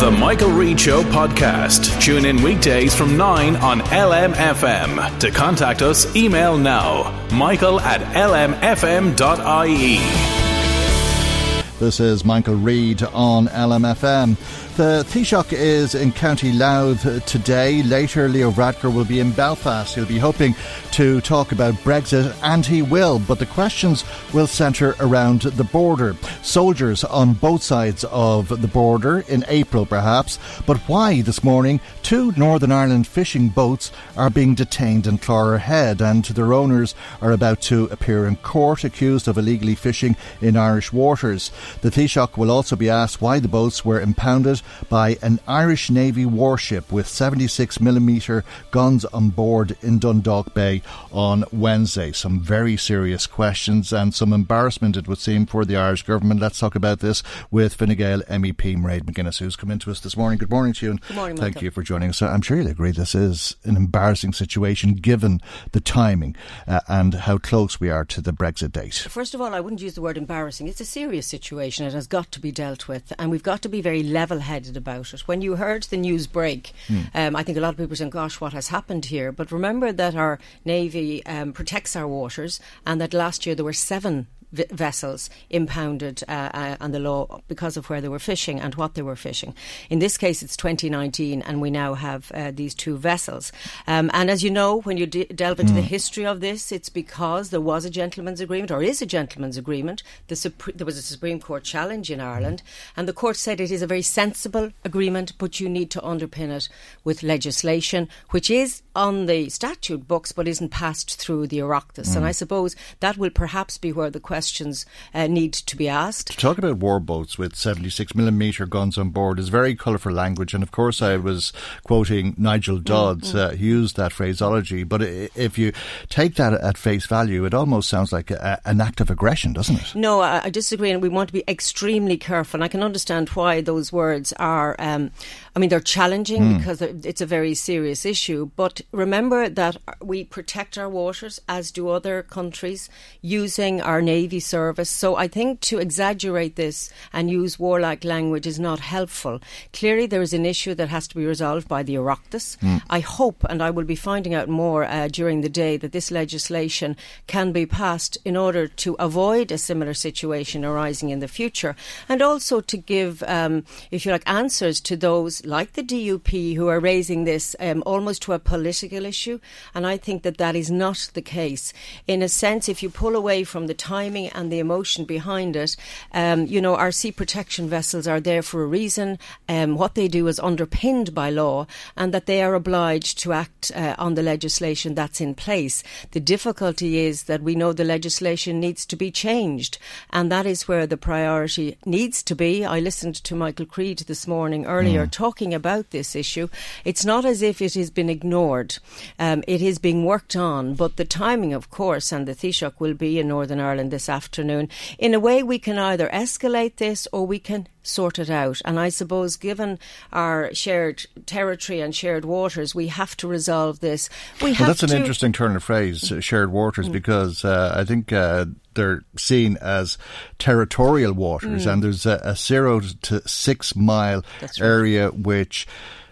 The Michael Reade Show podcast. Tune in weekdays from 9 on LMFM. To contact us, email now michael at lmfm.ie. This is Michael Reade on LMFM. The uh, Taoiseach is in County Louth today. Later, Leo Varadkar will be in Belfast. He'll be hoping to talk about Brexit, and he will, but the questions will centre around the border. Soldiers on both sides of the border in April, perhaps. But why this morning two Northern Ireland fishing boats are being detained in Clogher Head, and their owners are about to appear in court accused of illegally fishing in Irish waters. The Taoiseach will also be asked why the boats were impounded by an Irish Navy warship with 76mm guns on board in Dundalk Bay on Wednesday. Some very serious questions and some embarrassment, it would seem, for the Irish government. Let's talk about this with Fine Gael MEP Mairead McGuinness, who's come into us this morning. Good morning to you. Good morning, Thank Michael. you for joining us. I'm sure you'll agree this is an embarrassing situation given the timing uh, and how close we are to the Brexit date. First of all, I wouldn't use the word embarrassing. It's a serious situation. It has got to be dealt with, and we've got to be very level headed about it. When you heard the news break, um, I think a lot of people were saying, Gosh, what has happened here? But remember that our Navy um, protects our waters, and that last year there were seven v- vessels impounded uh, uh, on the law because of where they were fishing and what they were fishing. In this case, it's 2019, and we now have uh, these two vessels. Um, and as you know, when you de- delve into the history of this, it's because there was a gentleman's agreement, or is a gentleman's agreement. The Supre- there was a Supreme Court challenge in Ireland, and the court said it is a very sensible agreement, but you need to underpin it with legislation, which is on the statute books but isn't passed through the Oireachtas. And I suppose that will perhaps be where the questions uh, need to be asked. To talk about warboats with 76mm guns on board is very colourful language. And of course, I was quoting Nigel Dodds, uh, who used that phraseology. But if you take that at face value, it almost sounds like a, an act of aggression, doesn't it? No, I, I disagree, and we want to be extremely careful. And I can understand why those words are. Um, I mean, they're challenging because it's a very serious issue. But remember that we protect our waters, as do other countries, using our navy service. So I think to exaggerate this and use warlike language is not helpful. Clearly, there is an issue that has to be resolved by the Oireachtas. I hope, and I will be finding out more uh, during the day, that this legislation can be passed in order to avoid a similar situation arising in the future, and also to give, um, if you like, answers to those like the DUP who are raising this um, almost to a political issue. And I think that that is not the case. In a sense, if you pull away from the timing and the emotion behind it, um, you know, our sea protection vessels are there for a reason. Um, what they do is underpinned by law, and that they are obliged to act uh, on the legislation that's in place. The difficulty is that we know the legislation needs to be changed, and that is where the priority needs to be. I listened to Michael Creed this morning earlier talking about this issue. It's not as if it has been ignored. Um, it is being worked on, but the timing, of course, and the Taoiseach will be in Northern Ireland this afternoon. In a way, we can either escalate this or we can sort it out. And I suppose, given our shared territory and shared waters, we have to resolve this. We have Well, that's an to, interesting turn of phrase, uh, shared waters, because uh, I think uh, they're seen as territorial waters, and there's a, a zero to six mile right. area which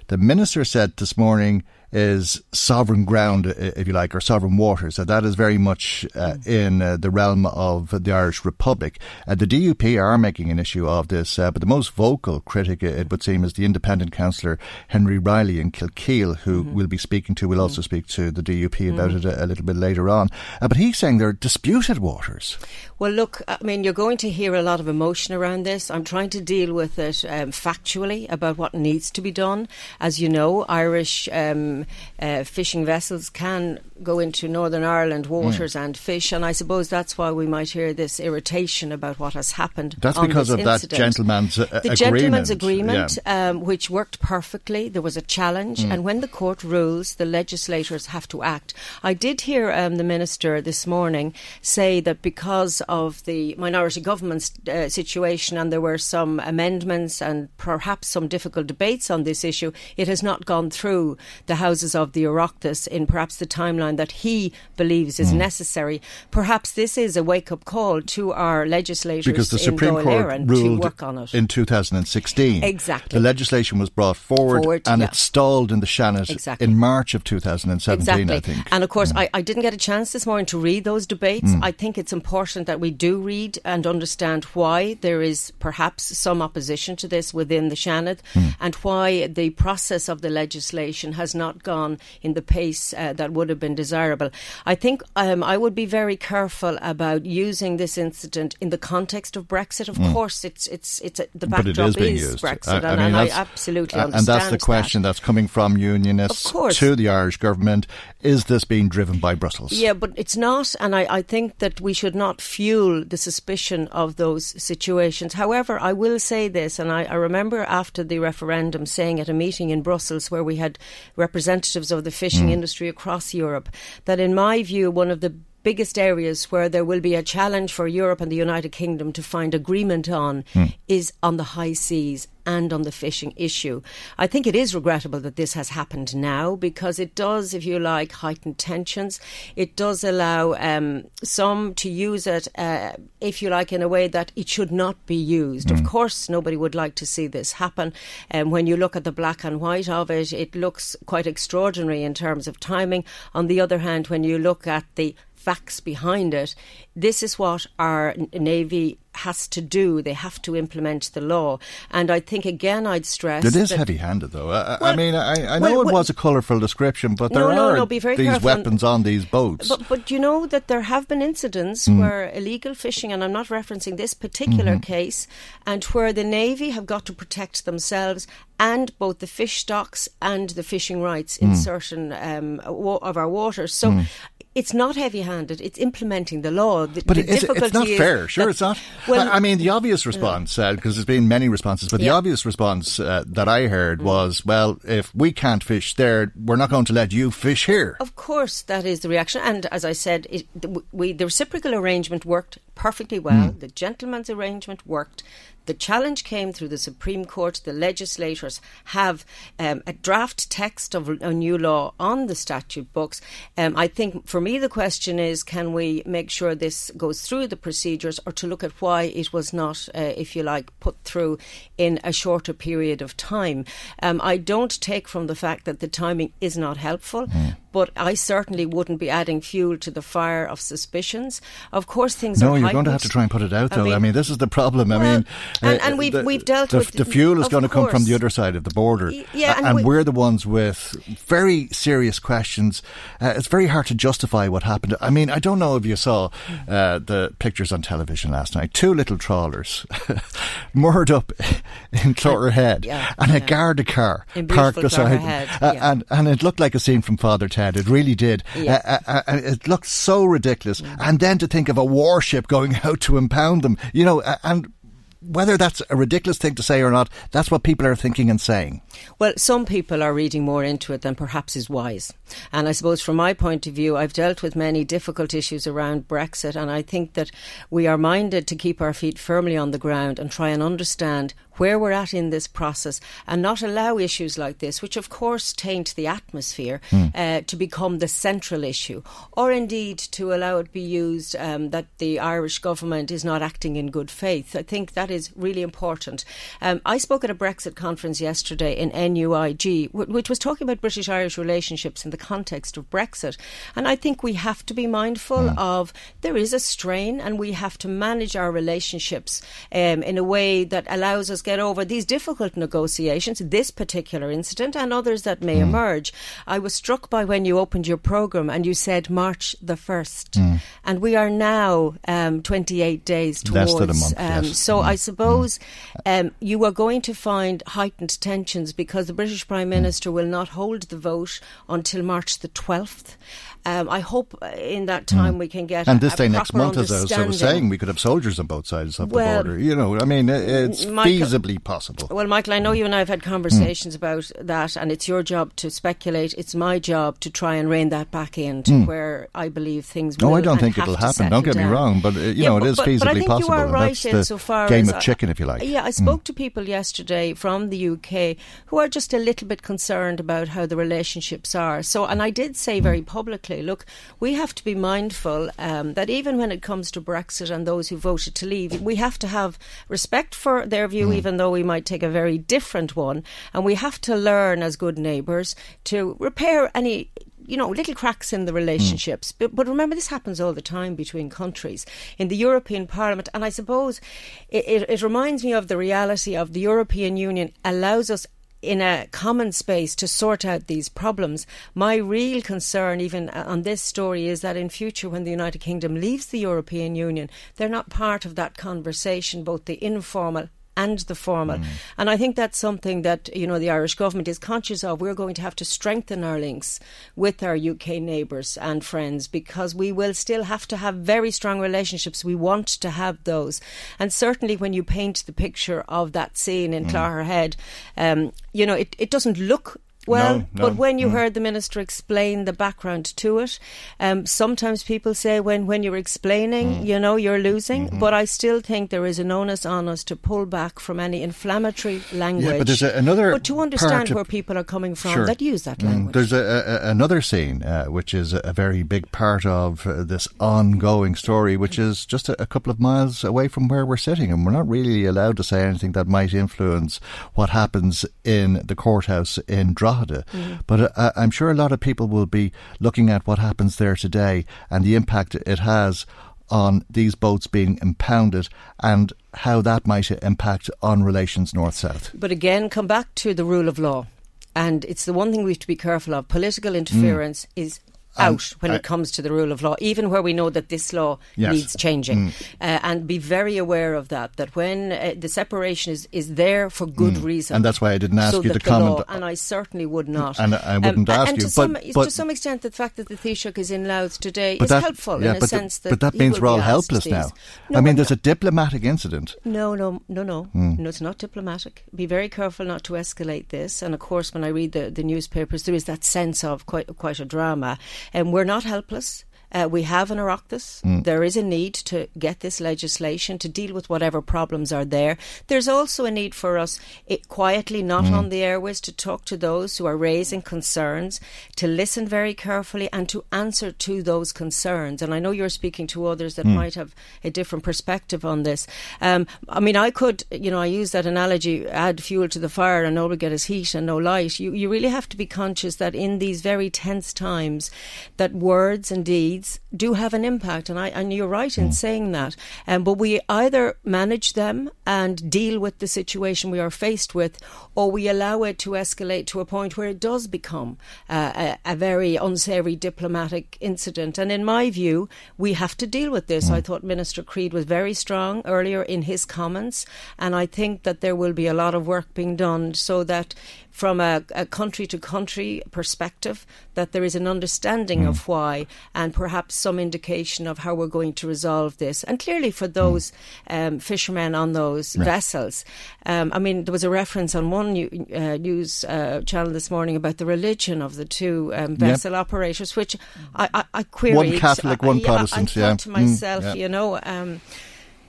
the minister said this morning is sovereign ground, if you like, or sovereign waters. So that is very much uh, mm. in uh, the realm of the Irish Republic. Uh, the DUP are making an issue of this, uh, but the most vocal critic, it would seem, is the independent councillor Henry Reilly in Kilkeel, who mm-hmm. we'll be speaking to. We'll mm-hmm. also speak to the DUP about mm-hmm. it a, a, little bit later on. Uh, but he's saying they're disputed waters. Well, look, I mean, you're going to hear a lot of emotion around this. I'm trying to deal with it um, factually about what needs to be done. As you know, Irish um, uh, fishing vessels can go into Northern Ireland waters mm. and fish, and I suppose that's why we might hear this irritation about what has happened. That's because of incident. that gentleman's uh, the agreement. gentleman's agreement, yeah. um, which worked perfectly. There was a challenge, mm. and when the court rules, the legislators have to act. I did hear um, the minister this morning say that because of the minority government uh, situation, and there were some amendments and perhaps some difficult debates on this issue, it has not gone through the houses of the Oireachtas in perhaps the timeline that he believes is mm. necessary. Perhaps this is a wake up call to our legislators because the Supreme Court ruled to work on it. in 2016. Exactly, the legislation was brought forward, forward and yeah. it stalled in the Seanad exactly. in March of 2017. Exactly. I think, and of course, mm. I, I, didn't get a chance this morning to read those debates. Mm. I think it's important that we do read and understand why there is perhaps some opposition to this within the Seanad mm. and why the process of the legislation has not gone in the pace uh, that would have been desirable. I think um, I would be very careful about using this incident in the context of Brexit. Of mm. course, it's it's it's a, the backdrop but it is, being is used. Brexit, I, I mean, and I absolutely uh, understand. And that's the question that. that's coming from unionists to the Irish government. Is this being driven by Brussels? Yeah, but it's not, and I, I think that we should not fuel the suspicion of those situations. However, I will say this, and I, I remember after the referendum saying at a meeting in Brussels where we had representatives of the fishing mm. industry across Europe that, in my view, one of the biggest areas where there will be a challenge for Europe and the United Kingdom to find agreement on mm. is on the high seas and on the fishing issue. I think it is regrettable that this has happened now because it does, if you like, heighten tensions. It does allow um, some to use it, uh, if you like, in a way that it should not be used. Mm. Of course, nobody would like to see this happen. And um, when you look at the black and white of it, it looks quite extraordinary in terms of timing. On the other hand, when you look at the facts behind it. This is what our Navy has to do. They have to implement the law. And I think, again, I'd stress. It is heavy handed, though. I, well, I mean, I, I know well, it was a colourful description, but there no, no, are no, these weapons on these boats. But, but you know that there have been incidents mm. where illegal fishing, and I'm not referencing this particular mm-hmm. case, and where the Navy have got to protect themselves and both the fish stocks and the fishing rights in mm. certain um, of our waters. So mm it's not heavy-handed. It's implementing the law. The, but the it's, it's not fair. Sure, it's not. Well, I, I, mean, the obvious response, because uh, there's been many responses, but yeah. the obvious response uh, that I heard mm. was, "Well, if we can't fish there, we're not going to let you fish here." Of course, that is the reaction. And as I said, it, we, the reciprocal arrangement worked perfectly well. Mm. The gentleman's arrangement worked. The challenge came through the Supreme Court. The legislators have um, a draft text of a new law on the statute books. Um, I think for me, the question is can we make sure this goes through the procedures or to look at why it was not, uh, if you like, put through in a shorter period of time? Um, I don't take from the fact that the timing is not helpful, mm but I certainly wouldn't be adding fuel to the fire of suspicions. Of course, things no, are. No, you're heightened. going to have to try and put it out, though. I mean, I mean this is the problem. Well, I mean, and, uh, and we've the, we've dealt the, with the fuel is going to come from the other side of the border, yeah, and, and we, are the ones with very serious questions. Uh, it's very hard to justify what happened. I mean, I don't know if you saw uh, the pictures on television last night. Two little trawlers moored up in Clogherhead, yeah, and yeah. a Garda car in parked beside them, uh, and and it looked like a scene from Father Ted. It really did. Yeah. Uh, uh, uh, it looked so ridiculous. Mm. And then to think of a warship going out to impound them, you know, and whether that's a ridiculous thing to say or not, that's what people are thinking and saying. Well, some people are reading more into it than perhaps is wise. And I suppose from my point of view, I've dealt with many difficult issues around Brexit, and I think that we are minded to keep our feet firmly on the ground and try and understand where we're at in this process and not allow issues like this, which of course taint the atmosphere, mm. uh, to become the central issue, or indeed to allow it be used um, that the Irish government is not acting in good faith. I think that is really important. Um, I spoke at a Brexit conference yesterday in NUIG, which was talking about British Irish relationships in the context of Brexit. And I think we have to be mindful mm. of there is a strain and we have to manage our relationships um, in a way that allows us get over these difficult negotiations, this particular incident and others that may mm. emerge. I was struck by when you opened your programme and you said March the 1st. Mm. And we are now um, 28 days towards. Less than a month, um, yes. So mm. I suppose um, you are going to find heightened tensions because the British Prime mm. Minister will not hold the vote until March the 12th. Um, I hope in that time mm. we can get and this day next month, as I was saying, we could have soldiers on both sides of well, the border. You know, I mean, it's Michael, feasibly possible. Well, Michael, I know you and I have had conversations mm. about that, and it's your job to speculate. It's my job to try and rein that back in to mm. where I believe things. No, I don't think it'll happen. Don't get down. me wrong, but uh, you yeah, know, but, it is but, feasibly but I think possible. You are right the so far game of chicken, if you like. Yeah, I spoke to people yesterday from the UK who are just a little bit concerned about how the relationships are. So, and I did say very publicly, look, we have to be mindful um, that even when it comes to Brexit and those who voted to leave, we have to have respect for their view, mm. even though we might take a very different one. And we have to learn as good neighbours to repair any you know, little cracks in the relationships. Mm. But, but, remember, this happens all the time between countries. In the European Parliament, and I suppose it, it, it reminds me of the reality of the European Union allows us in a common space to sort out these problems. My real concern, even uh, on this story, is that in future, when the United Kingdom leaves the European Union, they're not part of that conversation, both the informal and the formal. Mm. And I think that's something that, you know, the Irish government is conscious of. We're going to have to strengthen our links with our UK neighbours and friends because we will still have to have very strong relationships. We want to have those. And certainly when you paint the picture of that scene in mm. Clogherhead, um, you know, it, it doesn't look well, no, no, but when you mm. heard the minister explain the background to it, um, sometimes people say when, when you're explaining, mm. you know, you're losing. Mm-hmm. But I still think there is an onus on us to pull back from any inflammatory language. Yeah, but there's a, another. But to understand where people are coming from sure. that use that mm. language. There's a, a, another scene uh, which is a very big part of uh, this ongoing story, which is just a, a couple of miles away from where we're sitting, and we're not really allowed to say anything that might influence what happens in the courthouse in Drogheda. Mm. But uh, I'm sure a lot of people will be looking at what happens there today and the impact it has on these boats being impounded and how that might impact on relations north south. But again, come back to the rule of law. And it's the one thing we have to be careful of. Political interference mm. is out when it comes to the rule of law, even where we know that this law yes. needs changing. Mm. Uh, and be very aware of that, that when uh, the separation is, is there for good mm. reason. And that's why I didn't ask so you to comment. Law, and I certainly would not. And I wouldn't um, ask and you. To but, some, but, to some extent, the fact that the Taoiseach is in Louth today is that, helpful yeah, in a sense the, that But that means we're all helpless now. No, I mean, there's a diplomatic incident. No, no, no, no. Mm. No, it's not diplomatic. Be very careful not to escalate this. And of course, when I read the, the newspapers, there is that sense of quite, quite a drama. And we're not helpless. Uh, we have an Oireachtas. Mm. There is a need to get this legislation to deal with whatever problems are there. There's also a need for us, it, quietly, not mm. on the airways, to talk to those who are raising concerns, to listen very carefully, and to answer to those concerns. And I know you're speaking to others that mm. might have a different perspective on this. Um, I mean, I could, you know, I use that analogy: add fuel to the fire, and all we get is heat and no light. You you really have to be conscious that in these very tense times, that words and deeds do have an impact, and I and you're right in mm. saying that. Um, but we either manage them and deal with the situation we are faced with, or we allow it to escalate to a point where it does become uh, a, a, very unsavoury diplomatic incident. And in my view, we have to deal with this. Mm. I thought Minister Creed was very strong earlier in his comments, and I think that there will be a lot of work being done so that from a, a country to country perspective, that there is an understanding mm. of why and perhaps some indication of how we're going to resolve this. And clearly, for mm. those mm. um, fishermen on those yeah. vessels, um, I mean, there was a reference on one new, uh, news uh, channel this morning about the religion of the two um, vessel yep. operators, which I, I, I queried. One Catholic, one Protestant. I, I yeah. to myself, mm, yeah. you know.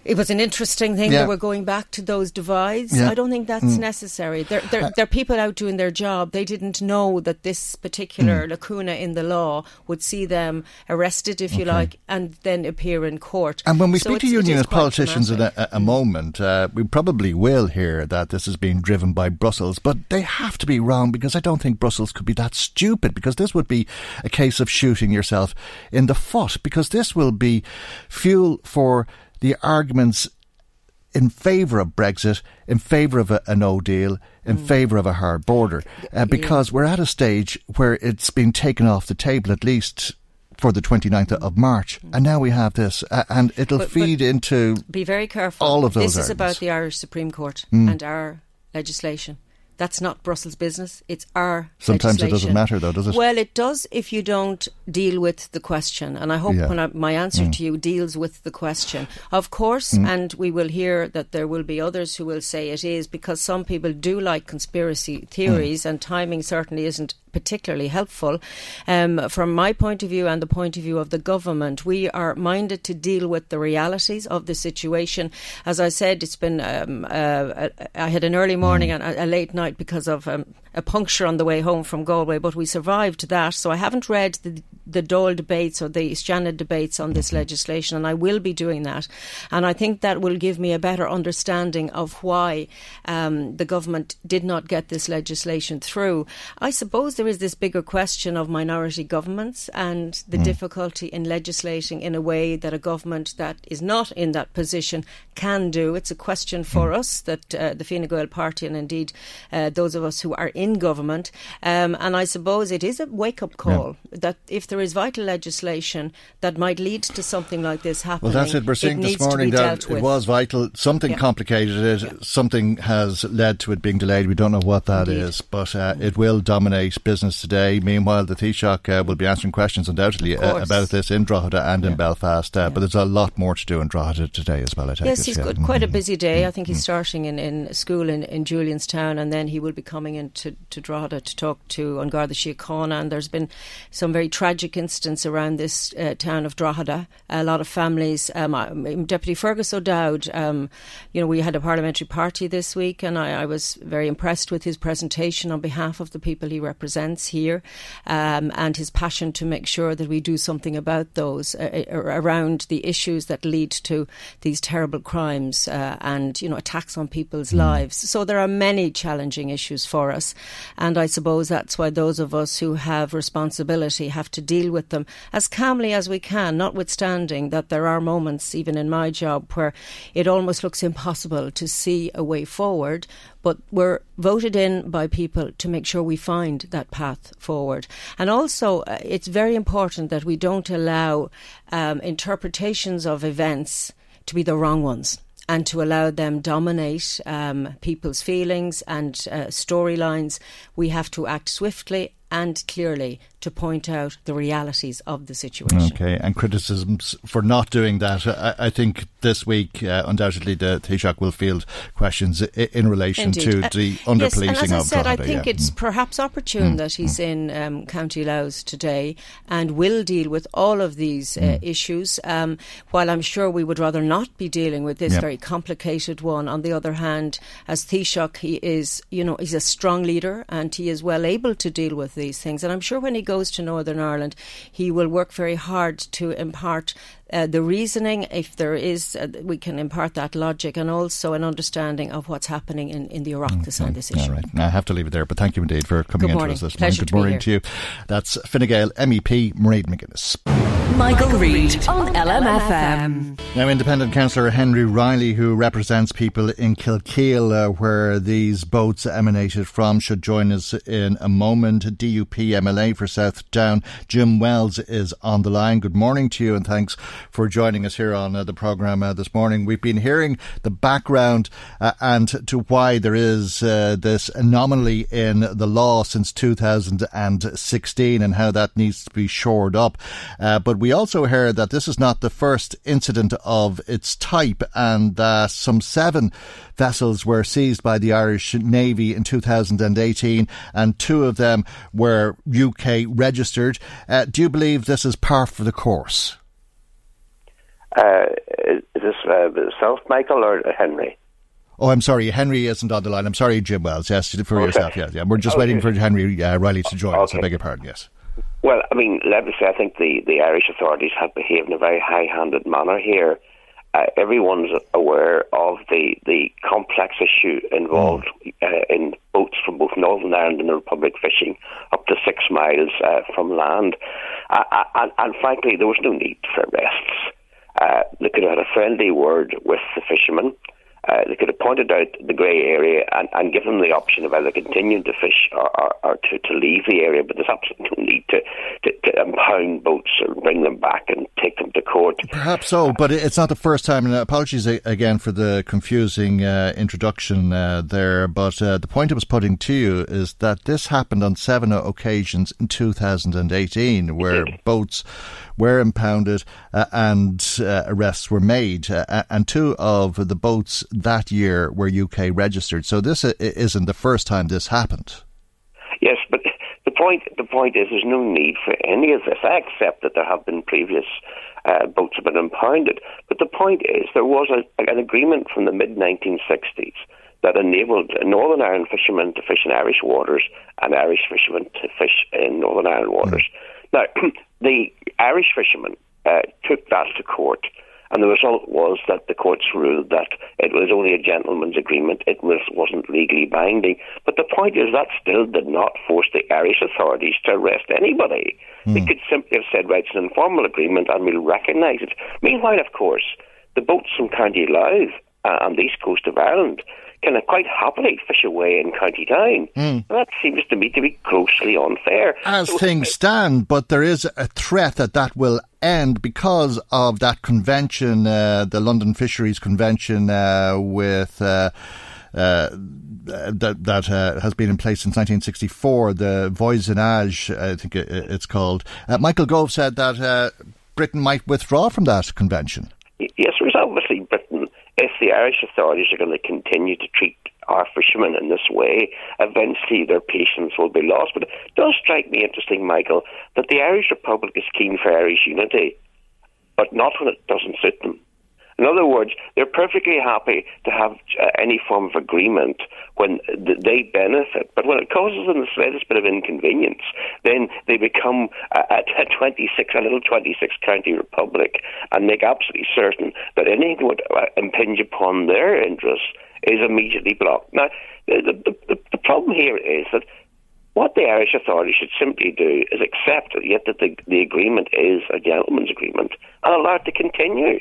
It was an interesting thing yeah. that we're going back to those divides. Yeah. I don't think that's mm. necessary. There, there, uh, there, are people out doing their job. They didn't know that this particular mm. lacuna in the law would see them arrested, if you like, and then appear in court. And when we so speak to unionist politicians in a, a moment, uh, we probably will hear that this is being driven by Brussels, but they have to be wrong because I don't think Brussels could be that stupid because this would be a case of shooting yourself in the foot because this will be fuel for the arguments in favour of Brexit, in favour of a, a, no deal, in mm. favour of a hard border, uh, because yeah. we're at a stage where it's been taken off the table at least for the 29th of March. Mm. And now we have this, uh, and it'll but, feed but into. Be very careful. All of those. This is about the Irish Supreme Court mm. and our legislation. That's not Brussels business. It's our. Sometimes it doesn't matter, though, does it? Well, it does if you don't deal with the question. And I hope yeah. when I, my answer mm. to you deals with the question. Of course, mm. and we will hear that there will be others who will say it is because some people do like conspiracy theories, mm. and timing certainly isn't particularly helpful. Um, from my point of view and the point of view of the government, we are minded to deal with the realities of the situation. As I said, it's been, um, uh, I had an early morning and a, late night because of um, a puncture on the way home from Galway, but we survived that. So I haven't read the the Dáil debates or the Seanad debates on this mm-hmm. legislation, and I will be doing that. And I think that will give me a better understanding of why um, the government did not get this legislation through. I suppose there is this bigger question of minority governments and the mm. difficulty in legislating in a way that a government that is not in that position can do. It's a question for mm. us that uh, the Fine Gael party and indeed uh, those of us who are in government. Um, and I suppose it is a wake up call yeah. that if there is vital legislation that might lead to something like this happening, well, that's it. We're seeing this morning that it was vital. Something yeah. complicated it. Yeah. Something has led to it being delayed. We don't know what that indeed. is, but uh, it will dominate business today. Meanwhile, the Taoiseach uh, will be answering questions undoubtedly uh, about this in Drogheda and in Belfast. Uh, but there's a lot more to do in Drogheda today as well. I take yes, it. he's got quite a busy day. I think he's mm-hmm. starting in, in school in, in Julianstown, and then he will be coming into to Drogheda to talk to An Garda Síochána. And there's been some very tragic incidents around this uh, town of Drogheda. A lot of families. Um, Deputy Fergus O'Dowd, um, you know, we had a parliamentary party this week, and I, I, was very impressed with his presentation on behalf of the people he represents here, um, and his passion to make sure that we do something about those uh, uh around the issues that lead to these terrible crimes uh, and you know attacks on people's mm. lives. So there are many challenging issues for us, and I suppose that's why those of us who have responsibility have to deal with them as calmly as we can, notwithstanding that there are moments, even in my job, where it almost looks impossible to see a way forward. But we're voted in by people to make sure we find that path forward. And also, uh, it's very important that we don't allow um, interpretations of events to be the wrong ones and to allow them dominate um, people's feelings and uh, storylines. We have to act swiftly and clearly to point out the realities of the situation. Okay, and criticisms for not doing that. I, I think this week, uh, undoubtedly, the Taoiseach will field questions in relation Indeed. to uh, the under policing yes, and as I said, Drogheda, I think yeah. it's mm. perhaps opportune mm. that he's mm. in um, County Louth today and will deal with all of these uh, mm. issues. Um, while I'm sure we would rather not be dealing with this yep. very complicated one, on the other hand, as Taoiseach, he is, you know, he's a strong leader and he is well able to deal with these things. And I'm sure when he goes to Northern Ireland, he will work very hard to impart uh, the reasoning, if there is, uh, we can impart that logic and also an understanding of what's happening in, in the Oireachtas okay. on this issue. All right. Now, I have to leave it there, but thank you indeed for coming Good into us this morning. Good morning to, to, you. That's Fine Gael MEP Mairead McGuinness. Michael, Reade on LMFM. Now, independent councillor Henry Reilly, who represents people in Kilkeel, uh, where these boats emanated from, should join us in a moment. DUP MLA for South Down, Jim Wells, is on the line. Good morning to you, and thanks for joining us here on uh, the programme uh, this morning. We've been hearing the background uh, and to why there is uh, this anomaly in the law since 2016 and how that needs to be shored up. Uh, but we also heard that this is not the first incident of its type and that some seven vessels were seized by the Irish Navy in 2018 and two of them were UK registered. Uh, do you believe this is par for the course? Uh, is this uh, South Michael or Henry? Oh, I'm sorry, Henry isn't on the line. I'm sorry, Jim Wells. Yes, for okay. yourself. Yeah, yeah. We're just okay. waiting for Henry uh, Reilly to join okay. us. I beg your pardon. Yes. Well, I mean, let me say, I think the, the Irish authorities have behaved in a very high handed manner here. Uh, everyone's aware of the, the complex issue involved mm. uh, in boats from both Northern Ireland and the Republic fishing up to six miles uh, from land. Uh, uh, and, and, frankly, there was no need for arrests. Uh, they could have had a friendly word with the fishermen. Uh, they could have pointed out the grey area and, and given them the option of either continuing to fish or, or, or to, to leave the area, but there's absolutely no need to, to, to, impound boats or bring them back and take them to court. Perhaps so, but it's not the first time, and apologies again for the confusing uh, introduction uh, there, but uh, the point I was putting to you is that this happened on seven occasions in 2018 where boats were impounded uh, and uh, arrests were made. Uh, and two of the boats that year were UK registered. So this isn't the first time this happened. Yes, but the point the point is there's no need for any of this. I accept that there have been previous uh, boats have been impounded, but the point is there was a, an agreement from the mid 1960s that enabled Northern Ireland fishermen to fish in Irish waters and Irish fishermen to fish in Northern Ireland waters. Mm. Now, the Irish fishermen uh, took that to court, and the result was that the courts ruled that it was only a gentleman's agreement, it was, wasn't legally binding. But the point is that still did not force the Irish authorities to arrest anybody. Mm. They hmm. could simply have said, right, it's an informal agreement and we'll recognise it. Meanwhile, of course, the boats from County Louth uh, on the east coast of Ireland can a quite happily fish away in County Down. Mm. That seems to me to be grossly unfair. As so, things stand, but there is a threat that that will end because of that convention, uh, the London Fisheries Convention, uh, with. Uh, uh, that that uh, has been in place since 1964, the voisinage, I think it's called. Uh, Michael Gove said that uh, Britain might withdraw from that convention. Yes, there's obviously Britain if the Irish authorities are going to continue to treat our fishermen in this way, eventually their patience will be lost. But it does strike me interesting, Michael, that the Irish Republic is keen for Irish unity, but not when it doesn't suit them. In other words, they're perfectly happy to have uh, any form of agreement when th- they benefit, but when it causes them the slightest bit of inconvenience, then they become a, a 26, a little 26 county republic, and make absolutely certain that anything would uh, impinge upon their interests is immediately blocked. Now, the, the, the, the problem here is that what the Irish authorities should simply do is accept yet that the, the agreement is a gentleman's agreement and allow it to continue.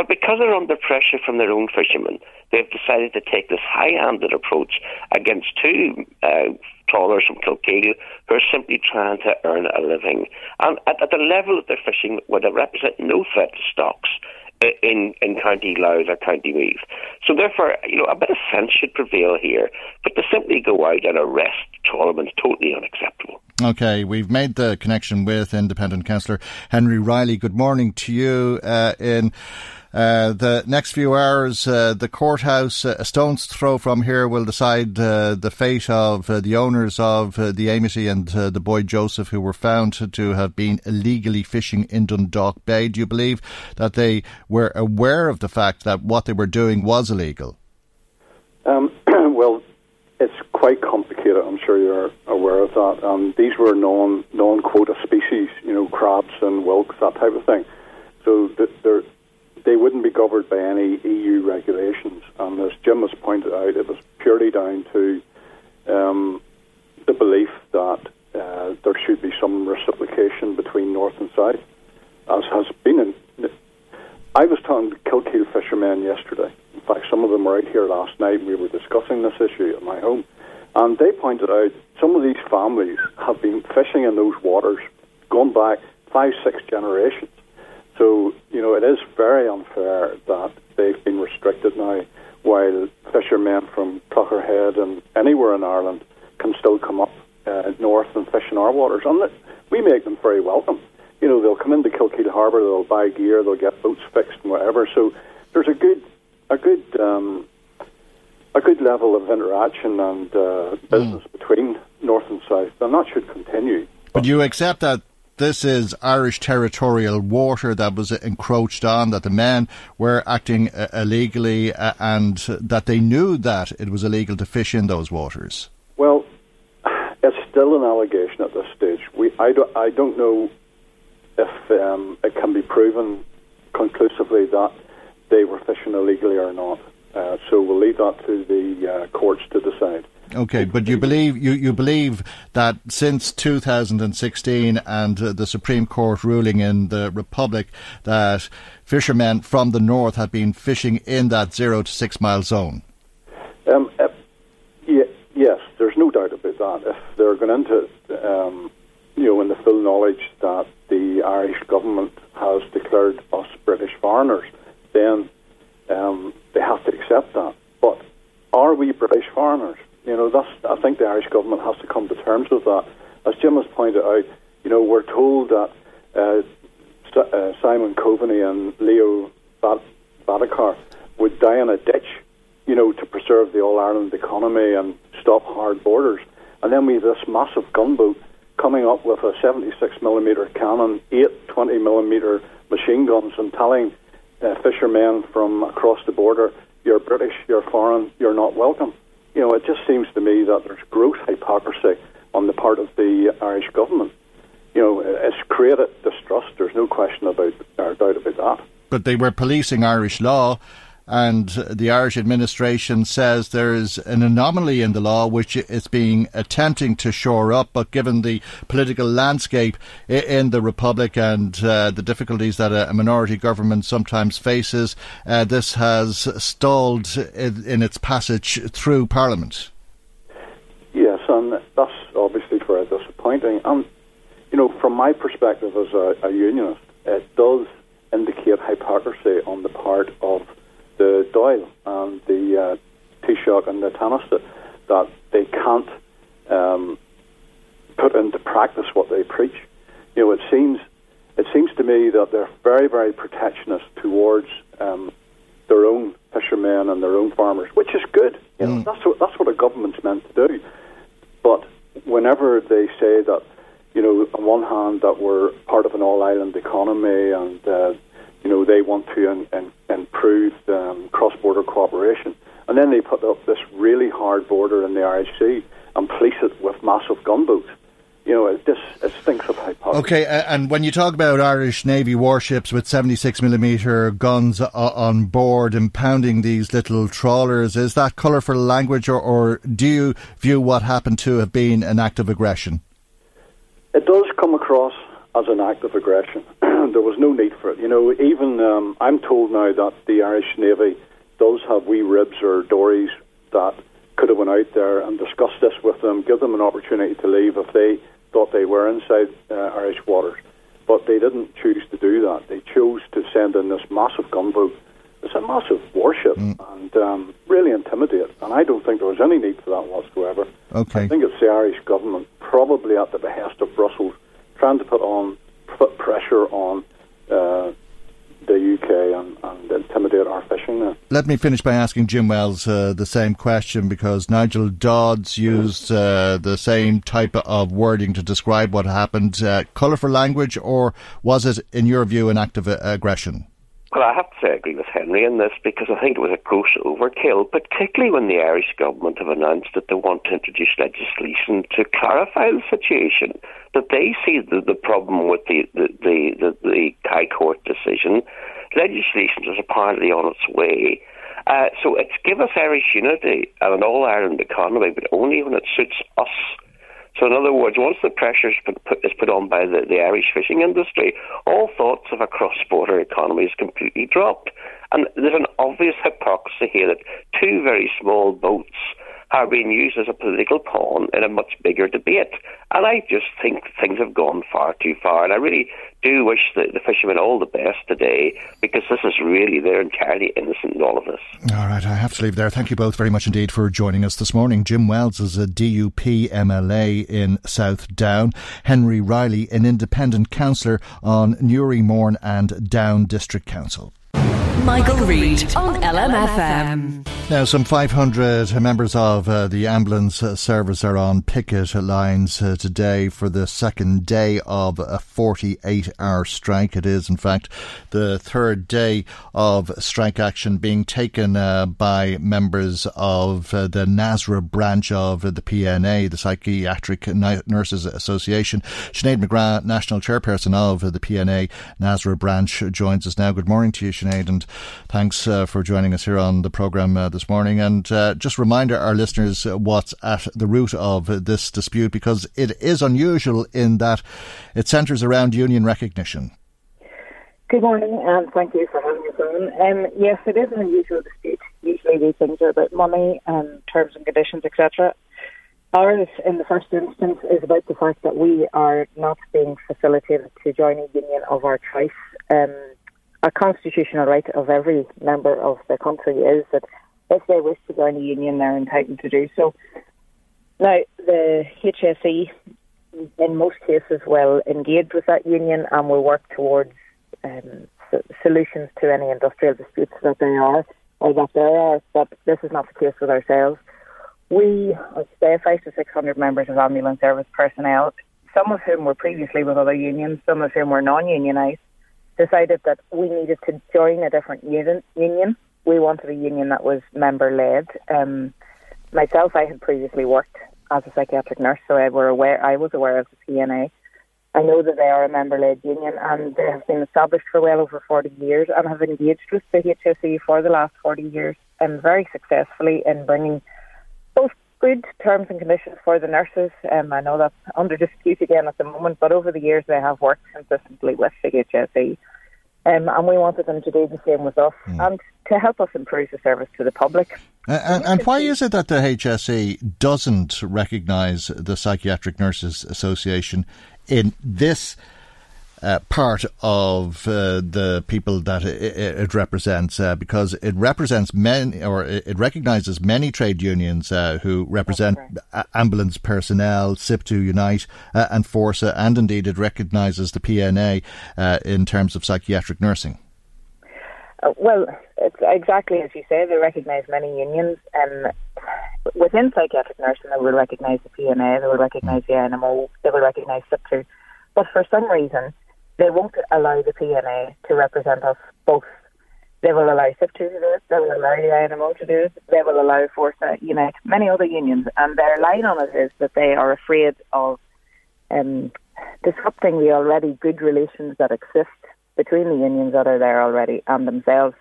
But because they're under pressure from their own fishermen, they've decided to take this high-handed approach against two uh, trawlers from Kilkeel who are simply trying to earn a living. And at, at the level that they're fishing, where they represent no threat to stocks, in, in County Louth or County Meath. So therefore, you know, a bit of sense should prevail here. But to simply go out and arrest trawlermen is totally unacceptable. Okay, we've made the connection with independent councillor Henry Reilly. Good morning to you uh, in uh, the next few hours, uh, the courthouse, uh, a stone's throw from here, will decide uh, the fate of the owners of the Amity and the boy Joseph, who were found to have been illegally fishing in Dundalk Bay. Do you believe that they were aware of the fact that what they were doing was illegal? Um, well, it's quite complicated. I'm sure you're aware of that. Um, these were non non quota species, you know, crabs and whelks, that type of thing. So they're they wouldn't be governed by any EU regulations. And as Jim has pointed out, it was purely down to um, the belief that uh, there should be some reciprocation between North and South. as has been in. I was talking to Kilkeel fishermen yesterday. In fact, some of them were out here last night. and We were discussing this issue at my home, and they pointed out some of these families have been fishing in those waters going back five, six generations. So, you know, it is very unfair that they've been restricted now, while fishermen from Clogherhead and anywhere in Ireland can still come up uh, north and fish in our waters. And we make them very welcome. You know, they'll come into Kilkeel Harbour, they'll buy gear, they'll get boats fixed and whatever. So there's a good, a good, um, a good level of interaction and uh, business mm. between north and south, and that should continue. But you accept that this is Irish territorial water that was encroached on, that the men were acting uh, illegally, uh, and that they knew that it was illegal to fish in those waters? Well, it's still an allegation at this stage. We, I, do, I don't know if um, it can be proven conclusively that they were fishing illegally or not. Uh, so we'll leave that to the uh, courts to decide. Okay, but you believe you, you believe that since 2016 and uh, the Supreme Court ruling in the Republic that fishermen from the north have been fishing in that zero to six mile zone. Um, uh, yeah, yes, there's no doubt about that. If they're going into, um, you know, in the full knowledge that the Irish government has declared us British foreigners, then um, they have to accept that. But are we British foreigners? You know, that's, I think the Irish government has to come to terms with that. As Jim has pointed out, you know, we're told that uh, uh, Simon Coveney and Leo Varadkar would die in a ditch, you know, to preserve the All Ireland economy and stop hard borders. And then we have this massive gunboat coming up with a 76 millimeter cannon, eight 20 millimeter machine guns, and telling uh, fishermen from across the border, "You're British, you're foreign, you're not welcome." You know, it just seems to me that there's gross hypocrisy on the part of the Irish government. You know, it's created distrust. There's no question about or doubt about that. But they were policing Irish law, and the Irish administration says there is an anomaly in the law which it's being attempting to shore up. But given the political landscape in the Republic and uh, the difficulties that a minority government sometimes faces, uh, this has stalled in, in its passage through Parliament. Yes, and that's obviously very disappointing. And you know, from my perspective as a, a unionist, it does indicate hypocrisy on the part of the Dáil and the uh, Taoiseach and the Tánaiste that they can't um, put into practice what they preach. You know, it seems it seems to me that they're very, very protectionist towards um, their own fishermen and their own farmers, which is good. You know, mm. that's what that's what a government's meant to do. But whenever they say that, you know, on one hand that we're part of an all island economy and uh, you know, they want to improve um, cross-border cooperation. And then they put up this really hard border in the Irish Sea and police it with massive gunboats. You know, it just it stinks of hypocrisy. Okay, and when you talk about Irish Navy warships with 76 millimeter guns on board impounding these little trawlers, is that colourful language, or, or do you view what happened to have been an act of aggression? It does come across as an act of aggression. there was no need for it. You know, even um, I'm told now that the Irish Navy does have wee ribs or dories that could have went out there and discussed this with them, give them an opportunity to leave if they thought they were inside uh, Irish waters. But they didn't choose to do that. They chose to send in this massive gunboat. It's a massive warship mm. and um, really intimidate. And I don't think there was any need for that whatsoever. Okay. I think it's the Irish government, probably at the behest of Brussels, trying to put on put pressure on uh, the UK and, and, intimidate our fishing there. Let me finish by asking Jim Wells uh, the same question because Nigel Dodds used uh, the same type of wording to describe what happened. Uh, colourful language, or was it, in your view, an act of aggression? Well, I have to say I agree with Henry in this because I think it was a gross overkill, particularly when the Irish government have announced that they want to introduce legislation to clarify the situation. That they see the, the problem with the, the, the, the, the High Court decision. Legislation is apparently on its way. Uh, so it's give us Irish unity and an all Ireland economy, but only when it suits us. So, in other words, once the pressure is put, on by the, the Irish fishing industry, all thoughts of a cross border economy is completely dropped. And there's an obvious hypocrisy here that two very small boats are being used as a political pawn in a much bigger debate. And I just think things have gone far too far. And I really do wish the, the fishermen all the best today because this is really, they're entirely innocent in all of this. All right, I have to leave there. Thank you both very much indeed for joining us this morning. Jim Wells is a DUP MLA in South Down. Henry Reilly, an independent councillor on Newry, Mourne and Down District Council. Michael, Reade on LMFM. Now, some 500 members of uh, the ambulance uh, service are on picket lines uh, today for the second day of a 48 hour strike. It is, in fact, the third day of strike action being taken uh, by members of uh, the NASRA branch of the PNA, the Psychiatric Nurses Association. Sinead McGrath, National Chairperson of the PNA NASRA branch, joins us now. Good morning to you, Sinead, and thanks uh, for joining us here on the programme this morning. And uh, just remind our listeners what's at the root of this dispute because it is unusual in that it centres around union recognition. Good morning, and thank you for having us on. Um, yes, it is an unusual dispute. Usually these things are about money and terms and conditions, etc. Ours, in the first instance, is about the fact that we are not being facilitated to join a union of our choice. Um, a constitutional right of every member of the country is that if they wish to join a union, they're entitled to do so. Now, the HSE, in most cases, will engage with that union and will work towards um, solutions to any industrial disputes that there are or that there are. But this is not the case with ourselves. We say five to six hundred members of ambulance service personnel, some of whom were previously with other unions, some of whom were non-unionised, decided that we needed to join a different union we wanted a union that was member led. Um, myself, I had previously worked as a psychiatric nurse, so I were aware. I was aware of the PNA. I know that they are a member led union and they have been established for well over 40 years and have engaged with the HSE for the last 40 years and very successfully in bringing both good terms and conditions for the nurses. Um, I know that's under dispute again at the moment, but over the years they have worked consistently with the HSE. Um, and we wanted them to do the same with us mm. and to help us improve the service to the public. Uh, and, and why is it that the HSE doesn't recognise the Psychiatric Nurses Association in this uh, part of uh, the people that it, it represents uh, because it represents many or it recognises many trade unions uh, who represent ambulance personnel, SIPTU Unite uh, and Forsa, and indeed it recognises the PNA uh, in terms of psychiatric nursing. well, it's exactly as you say. They recognise many unions, and within psychiatric nursing, they will recognise the PNA, they will recognise the INMO, they will recognise SIPTU. But for some reason, they won't allow the PNA to represent us both. They will allow SIPTU to do it, they will allow the INMO to do it, they will allow Forsa, Unite, many other unions, and their line on it is that they are afraid of um, disrupting the already good relations that exist between the unions that are there already and themselves.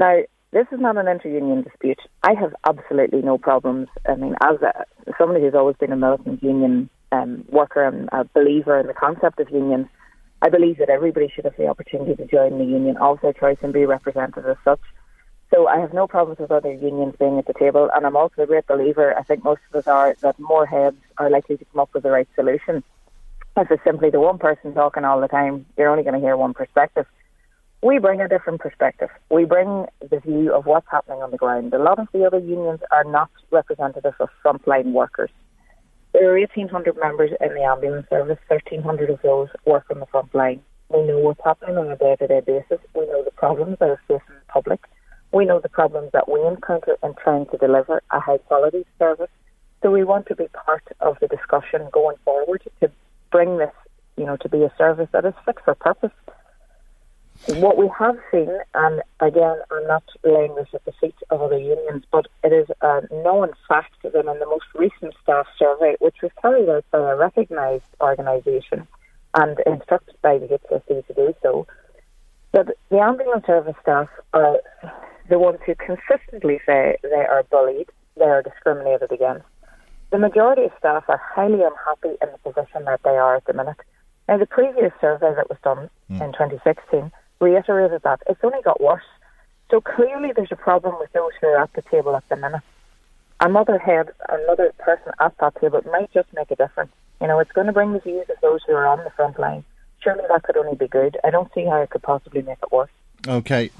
Now, this is not an inter-union dispute. I have absolutely no problems. I mean, as a, somebody who's always been a militant union um, worker and a believer in the concept of unions, I believe that everybody should have the opportunity to join the union of their choice and be represented as such. So I have no problems with other unions being at the table, and I'm also a great believer, I think most of us are, that more heads are likely to come up with the right solution. If it's simply the one person talking all the time, you're only going to hear one perspective. We bring a different perspective. We bring the view of what's happening on the ground. A lot of the other unions are not representative of frontline workers. There are 1,800 members in the ambulance service. 1,300 of those work on the front line. We know what's happening on a day-to-day basis. We know the problems that are facing the public. We know the problems that we encounter in trying to deliver a high-quality service. So we want to be part of the discussion going forward to bring this, you know, to be a service that is fit for purpose what we have seen, and again, I'm not laying this at the feet of other unions, but it is a known fact that in the most recent staff survey, which was carried out by a recognised organisation and instructed by the HSE to do so, that the ambulance service staff are the ones who consistently say they are bullied, they are discriminated against. the majority of staff are highly unhappy in the position that they are at the minute. Now, the previous survey that was done mm. in 2016 reiterated that it's only got worse. So clearly, there's a problem with those who are at the table at the minute. Another head, another person at that table might just make a difference. You know, it's going to bring the views of those who are on the front line. Surely that could only be good. I don't see how it could possibly make it worse. Okay,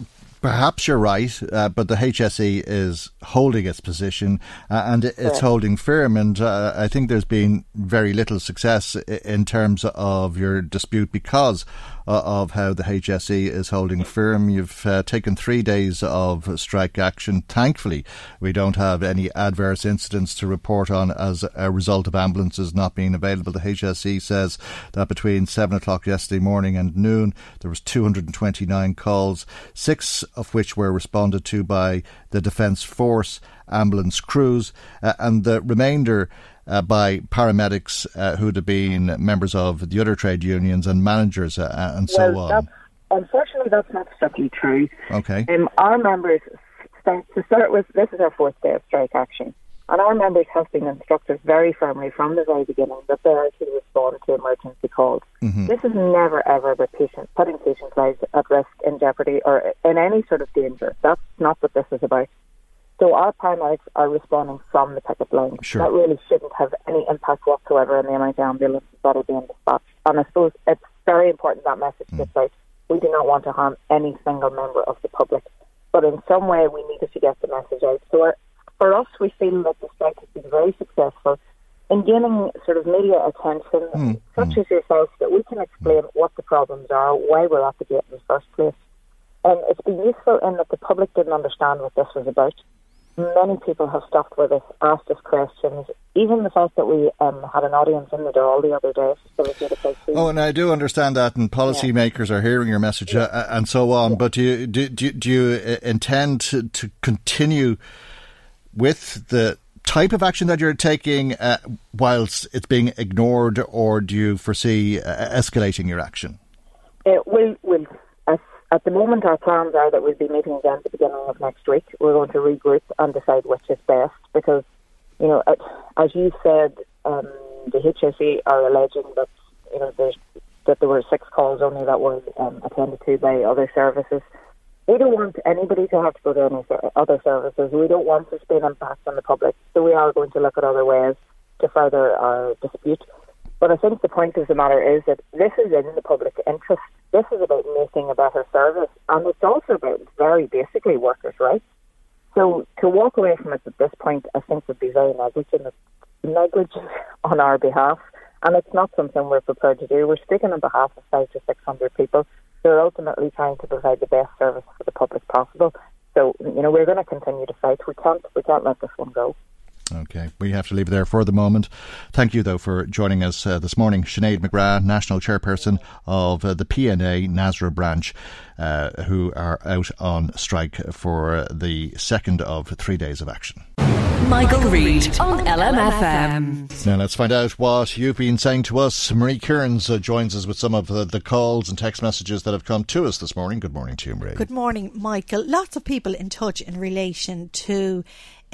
Perhaps you're right, uh, but the HSE is holding its position uh, and it's yeah. holding firm. And uh, I think there's been very little success in terms of your dispute because uh, of how the HSE is holding firm. You've uh, taken three days of strike action. Thankfully, we don't have any adverse incidents to report on as a result of ambulances not being available. The HSE says that between seven o'clock yesterday morning and noon, there was 229 calls, six of which were responded to by the Defence Force ambulance crews, uh, and the remainder uh, by paramedics uh, who'd have been members of the other trade unions and managers uh, uh, and so well, on. Unfortunately, that's not strictly true. Okay. Um, our members, start, to start with, this is our fourth day of strike action. And our members have been instructed very firmly from the very beginning that they are to respond to emergency calls. Mm-hmm. This is never ever about patient, putting patients' lives at risk, in jeopardy, or in any sort of danger. That's not what this is about. So our paramedics are responding from the picket line. Sure. That really shouldn't have any impact whatsoever on the amount of ambulances that are being dispatched. And I suppose it's very important that message mm. gets out. We do not want to harm any single member of the public. But in some way, we needed to get the message out. So our, for us, we feel that the strike has been very successful in gaining sort of media attention, mm. such mm. as yourself, that we can explain what the problems are, why we're at the gate in the first place. And it's been useful in that the public didn't understand what this was about many people have stopped with us, asked us questions. Even the fact that we um, had an audience in the door the other day Oh, and I do understand that, and policymakers yeah. are hearing your message yeah. uh, and so on. Yeah. But do you, do, do, do you uh, intend to, to continue with the type of action that you're taking uh, whilst it's being ignored, or do you foresee uh, escalating your action? Uh, we'll, we'll at the moment, our plans are that we'll be meeting again at the beginning of next week. We're going to regroup and decide which is best because, you know, as you said, um, the HSE are alleging that, you know, there's, that there were six calls only that were um, attended to by other services. We don't want anybody to have to go to any other services. We don't want to spin impact on the public. So we are going to look at other ways to further our dispute. But I think the point of the matter is that this is in the public interest. This is about making a better service, and it's also about very basically workers' rights. So to walk away from it at this point, I think would be very negligent, negligent on our behalf, and it's not something we're prepared to do. We're speaking on behalf of five to six hundred people who are ultimately trying to provide the best service for the public possible. So you know we're going to continue to fight. We can't we can't let this one go. Okay, we have to leave it there for the moment. Thank you, though, for joining us uh, this morning. Sinead McGrath, National Chairperson of uh, the PNA Nasra branch, uh, who are out on strike for the second of three days of action. Michael, Reade on LMFM. Now let's find out what you've been saying to us. Marie Kearns uh, joins us with some of the, the, calls and text messages that have come to us this morning. Good morning to you, Marie. Good morning, Michael. Lots of people in touch in relation to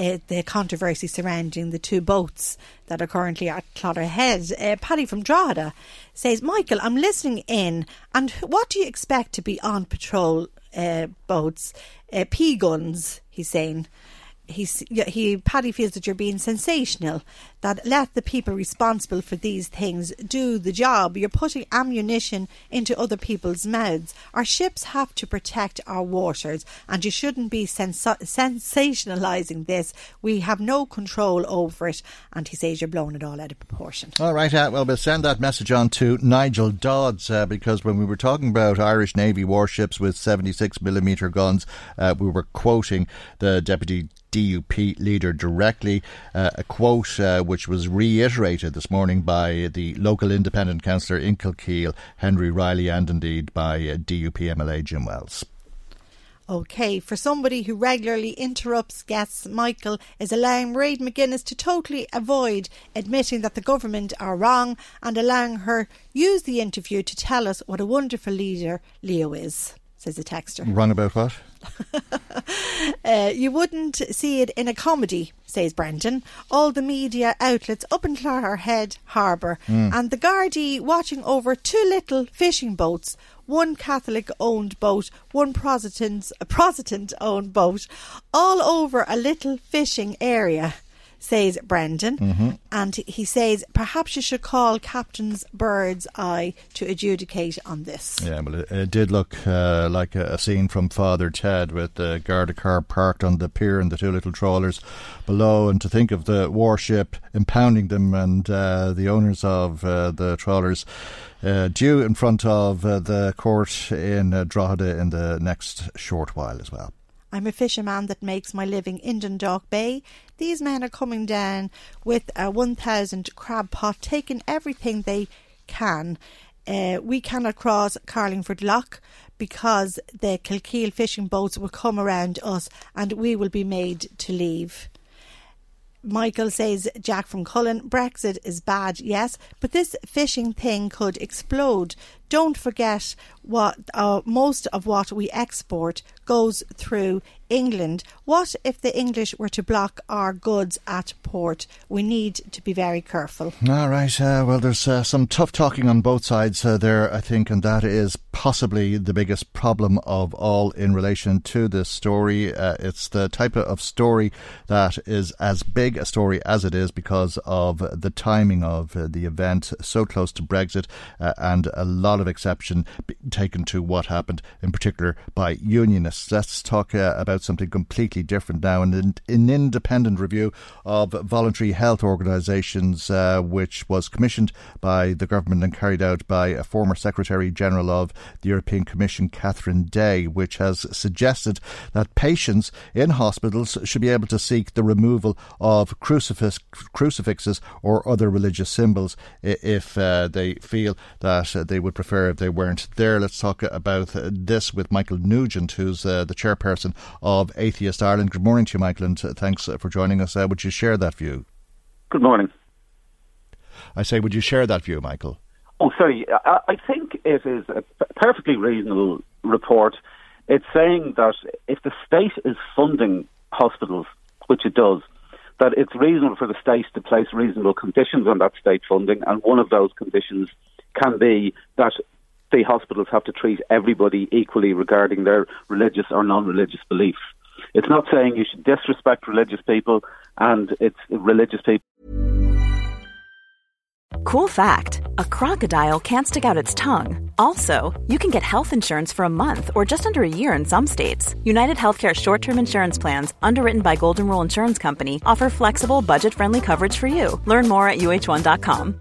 uh, the controversy surrounding the two boats that are currently at Clogherhead. Uh, Paddy from Drogheda says, Michael, I'm listening in, and what do you expect to be on patrol uh, boats? Uh, P guns, he's saying he's he Paddy feels that you're being sensational. That let the people responsible for these things do the job. You're putting ammunition into other people's mouths. Our ships have to protect our waters, and you shouldn't be sens- sensationalising this. We have no control over it, and he says you're blowing it all out of proportion. All right, uh, well we'll send that message on to Nigel Dodds uh, because when we were talking about Irish Navy warships with 76 millimeter guns, uh, we were quoting the deputy DUP leader directly. Uh, a quote uh, which was reiterated this morning by the local independent councillor in Kilkeel, Henry Reilly, and indeed by uh, DUP MLA Jim Wells. Okay, for somebody who regularly interrupts guests, Michael is allowing Mairead McGuinness to totally avoid admitting that the government are wrong and allowing her use the interview to tell us what a wonderful leader Leo is. says the texter. Wrong about what? uh, you wouldn't see it in a comedy, says Brendan. All the media outlets up in Clogherhead Harbour Mm. and the Gardaí watching over two little fishing boats. One Catholic owned boat, one Protestant Protestant owned boat, all over a little fishing area, says Brendan. Mhm. And he says perhaps you should call Captain's Bird's Eye to adjudicate on this. Yeah, well, it, it did look uh, like a, a scene from Father Ted with the Garda car parked on the pier and the two little trawlers below. And to think of the warship impounding them and uh, the owners of uh, the trawlers uh, due in front of uh, the court in uh, Drogheda in the next short while as well. I'm a fisherman that makes my living in Dundalk Bay. These men are coming down with a 1,000 crab pot, taking everything they can. Uh, we cannot cross Carlingford Lough because the Kilkeel fishing boats will come around us and we will be made to leave. Michael says, Jack from Cullen, Brexit is bad, yes, but this fishing thing could explode. Don't forget what uh, most of what we export goes through England. What if the English were to block our goods at port? We need to be very careful. All right. Uh, well, there's uh, some tough talking on both sides uh, there, I think, and that is possibly the biggest problem of all in relation to this story. Uh, it's the type of story that is as big a story as it is because of the timing of uh, the event, so close to Brexit, and a lot of exception taken to what happened, in particular by unionists. Let's talk uh, about something completely different now. An, an independent review of voluntary health organisations, uh, which was commissioned by the government and carried out by a former Secretary General of the European Commission, Catherine Day, which has suggested that patients in hospitals should be able to seek the removal of crucifix, crucifixes or other religious symbols if uh, they feel that uh, they would prefer if they weren't there. Let's talk about this with Michael Nugent, who's uh, the chairperson of Atheist Ireland. Good morning to you, Michael, and thanks uh, for joining us. Uh, would you share that view? Good morning. I say, would you share that view, Michael? Oh, sorry. I, I think it is a perfectly reasonable report. It's saying that if the state is funding hospitals, which it does, that it's reasonable for the state to place reasonable conditions on that state funding, and one of those conditions can be that the hospitals have to treat everybody equally regarding their religious or non-religious beliefs. It's not saying you should disrespect religious people, and it's religious people. Cool fact a crocodile can't stick out its tongue. Also, you can get health insurance for a month or just under a year in some states. United Healthcare short term insurance plans, underwritten by Golden Rule Insurance Company, offer flexible, budget friendly coverage for you. Learn more at uhone.com.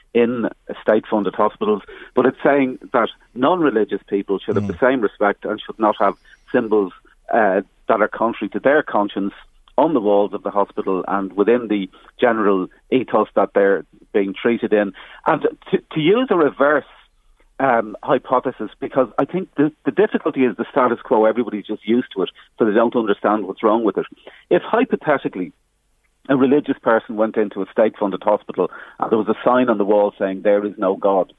in state funded hospitals. But it's saying that non religious people should have the same respect and should not have symbols uh, that are contrary to their conscience on the walls of the hospital and within the general ethos that they're being treated in. And to, to use a reverse um, hypothesis because I think the, the difficulty is the status quo. Everybody's just used to it, so they don't understand what's wrong with it. If hypothetically a religious person went into a state funded hospital and there was a sign on the wall saying, There is no God,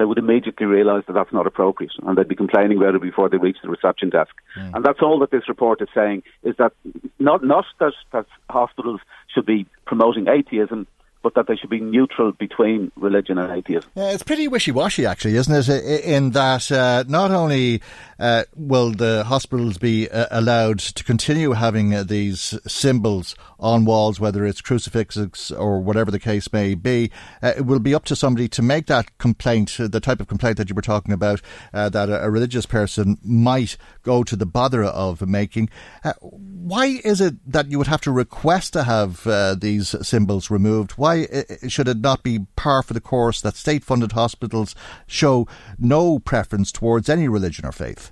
they would immediately realise that that's not appropriate and they'd be complaining about it before they reached the reception desk. And that's all that this report is saying is that not, not that, that hospitals should be promoting atheism, but that they should be neutral between religion and atheism. Yeah, it's pretty wishy-washy, actually, isn't it? In that uh, not only uh, will the hospitals be uh, allowed to continue having uh, these symbols on walls, whether it's crucifixes or whatever the case may be, uh, it will be up to somebody to make that complaint, uh, the type of complaint that you were talking about, that a, a, religious person might go to the bother of making. why is it that you would have to request to have these symbols removed? Why why should it not be par for the course that state funded hospitals show no preference towards any religion or faith?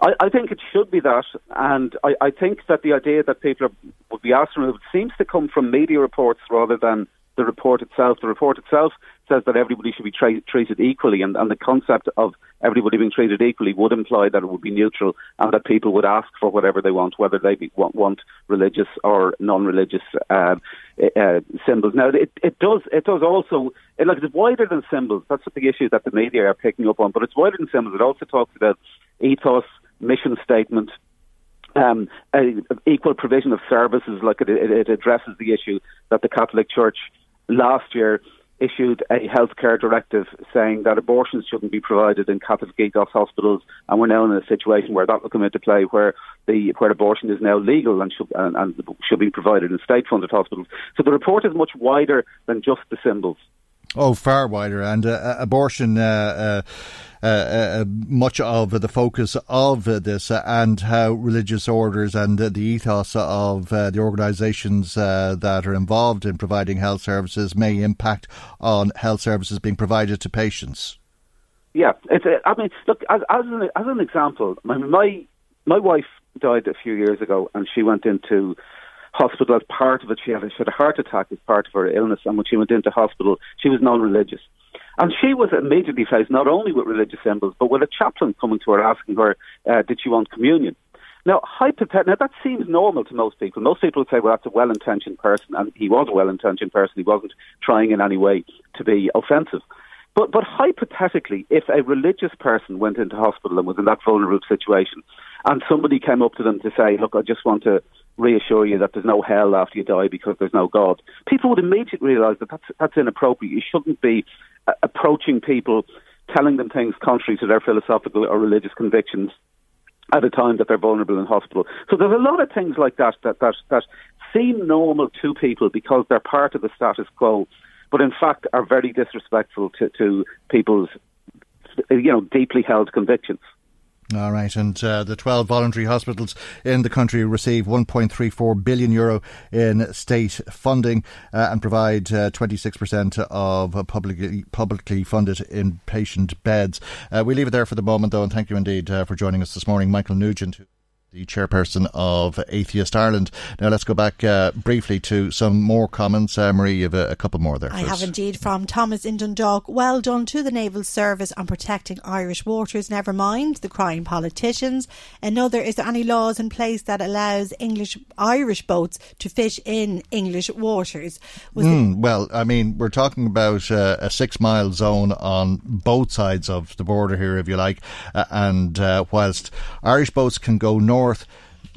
I, I think it should be that, and I, I think that the idea that people are, would be asked to remove seems to come from media reports rather than the report itself. The report itself says that everybody should be tra- treated equally, and, and the concept of everybody being treated equally would imply that it would be neutral and that people would ask for whatever they want, whether they be, want, want, religious or non-religious uh, uh, symbols. Now, it, it does it does also it, like it's wider than symbols. That's the issue that the media are picking up on, but it's wider than symbols. It also talks about ethos, mission statement. Um, equal provision of services, like it, it addresses the issue that the Catholic Church last year issued a healthcare directive saying that abortions shouldn't be provided in Catholic ethos hospitals, and we're now in a situation where that will come into play, where the where abortion is now legal and should and, and should be provided in state-funded hospitals. So the report is much wider than just the symbols. Oh, far wider, and uh, uh abortion. Uh, uh, uh, uh, much of the focus of this and how religious orders and the ethos of the organisations that are involved in providing health services may impact on health services being provided to patients. Yeah, it's. I mean, look as, as an as an example, my my wife died a few years ago, and she went into hospital as part of it. She had, she had a heart attack as part of her illness, and when she went into hospital, she was non-religious. And she was immediately faced not only with religious symbols, but with a chaplain coming to her asking her, uh, did she want communion? Now, now, that seems normal to most people. Most people would say, well, that's a well intentioned person, and he was a well intentioned person. He wasn't trying in any way to be offensive. But, but hypothetically, if a religious person went into hospital and was in that vulnerable situation, and somebody came up to them to say, look, I just want to reassure you that there's no hell after you die because there's no God, people would immediately realise that that's, that's inappropriate. You shouldn't be uh, approaching people, telling them things contrary to their philosophical or religious convictions at a time that they're vulnerable in hospital. So there's a lot of things like that that, that, that seem normal to people because they're part of the status quo, but in fact are very disrespectful to, to people's you know deeply held convictions. All right, and uh, the 12 voluntary hospitals in the country receive 1.34 billion euro in state funding uh, and provide uh, 26% of publicly, publicly funded inpatient beds. Uh, we leave it there for the moment, though, and thank you indeed uh, for joining us this morning, Michael Nugent the chairperson of Atheist Ireland. Now let's go back uh, briefly to some more comments. Uh, Marie, you have a, a couple more there. I have indeed from Thomas in Dundalk. Well done to the Naval Service on protecting Irish waters. Never mind the crying politicians. Another, is there any laws in place that allows English Irish boats to fish in English waters? Mm, well, I mean, we're talking about uh, a six mile zone on both sides of the border here, if you like, uh, and uh, whilst Irish boats can go north north,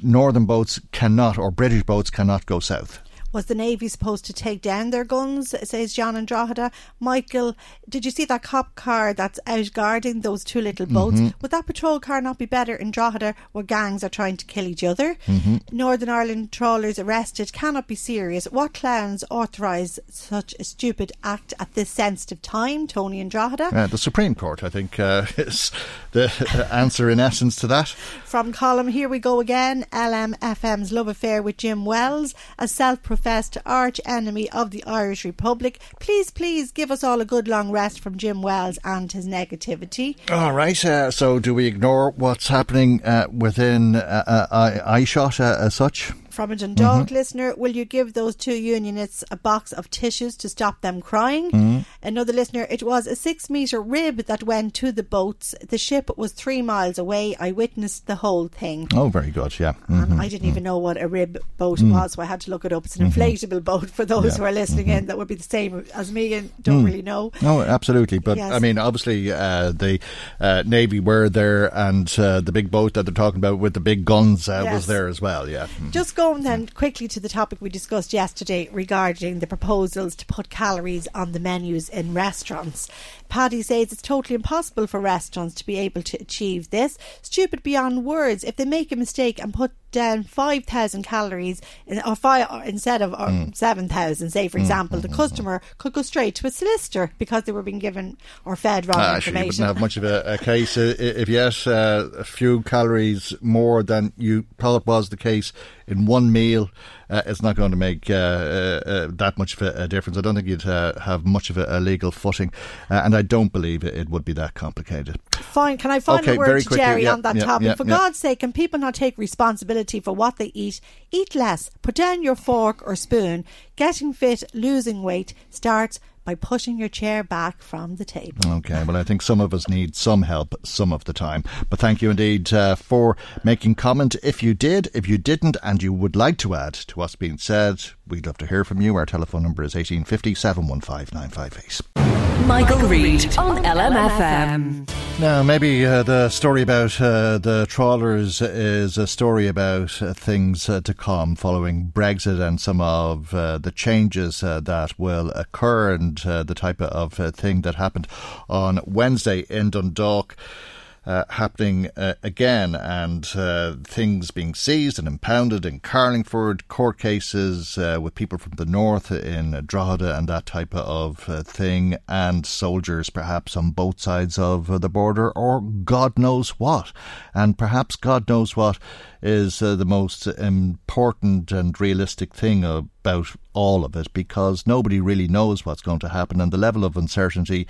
northern boats cannot, or British boats cannot go south. Was the Navy supposed to take down their guns, says John and Drogheda? Michael, did you see that cop car that's out guarding those two little boats? Mm-hmm. Would that patrol car not be better in Drogheda where gangs are trying to kill each other? Mm-hmm. Northern Ireland trawlers arrested cannot be serious. What clowns authorise such a stupid act at this sensitive time? Tony and Drogheda? Uh, the Supreme Court, I think, uh, is the answer in essence to that. From column, here we go again. LMFM's love affair with Jim Wells, a self professed arch enemy of the Irish Republic. Please, please give us all a good long rest from Jim Wells and his negativity. All right. Uh, so, do we ignore what's happening uh, within uh, uh, Eyeshot uh, as such? From a Dundalk mm-hmm. listener, will you give those two unionists a box of tissues to stop them crying? Mm-hmm. Another listener, it was a six metre rib that went to the boats. The ship was three miles away. I witnessed the whole thing. Oh, very good, yeah. Mm-hmm. I didn't even know what a rib boat mm. was, so I had to look it up. It's an mm-hmm. inflatable boat for those yeah. who are listening in mm-hmm. that would be the same as me and don't mm. really know. No, absolutely. But yes. I mean, obviously, uh, the uh, Navy were there and uh, the big boat that they're talking about with the big guns uh, yes. was there as well, yeah. Just go on then quickly to the topic we discussed yesterday regarding the proposals to put calories on the menus in restaurants. Paddy says it's totally impossible for restaurants to be able to achieve this. Stupid beyond words. If they make a mistake and put down 5,000 calories in, or five, or instead of mm. 7,000, say, for mm, example, mm, the customer could go straight to a solicitor because they were being given or fed wrong uh, information. you wouldn't have much of a, a case if you ate uh, a few calories more than you thought was the case in one meal. Uh, it's not going to make uh, uh, uh that much of a, difference. I don't think you'd have much of a, a legal footing, and I don't believe it, it, would be that complicated. Fine. Can I find okay, a word quickly, Jerry yeah, on that yeah, topic? Yeah, for God's sake, can people not take responsibility for what they eat? Eat less. Put down your fork or spoon. Getting fit, losing weight starts by pushing your chair back from the table. Okay, well, I think some of us need some help some of the time. But thank you indeed uh, for making comment. If you did, if you didn't, and you would like to add to what's being said, we'd love to hear from you. Our telephone number is 1850 715 958. Michael, Reade on LMFM. Now, maybe uh, the story about uh, the trawlers is a story about uh, things uh, to come following Brexit and some of uh, the changes uh, that will occur and the type of thing that happened on Wednesday in Dundalk uh, happening uh, again and uh, things being seized and impounded in Carlingford, court cases uh, with people from the north in Drogheda and that type of uh, thing, and soldiers perhaps on both sides of the border, or God knows what. And perhaps God knows what is uh, the most important and realistic thing about all of it because nobody really knows what's going to happen and the level of uncertainty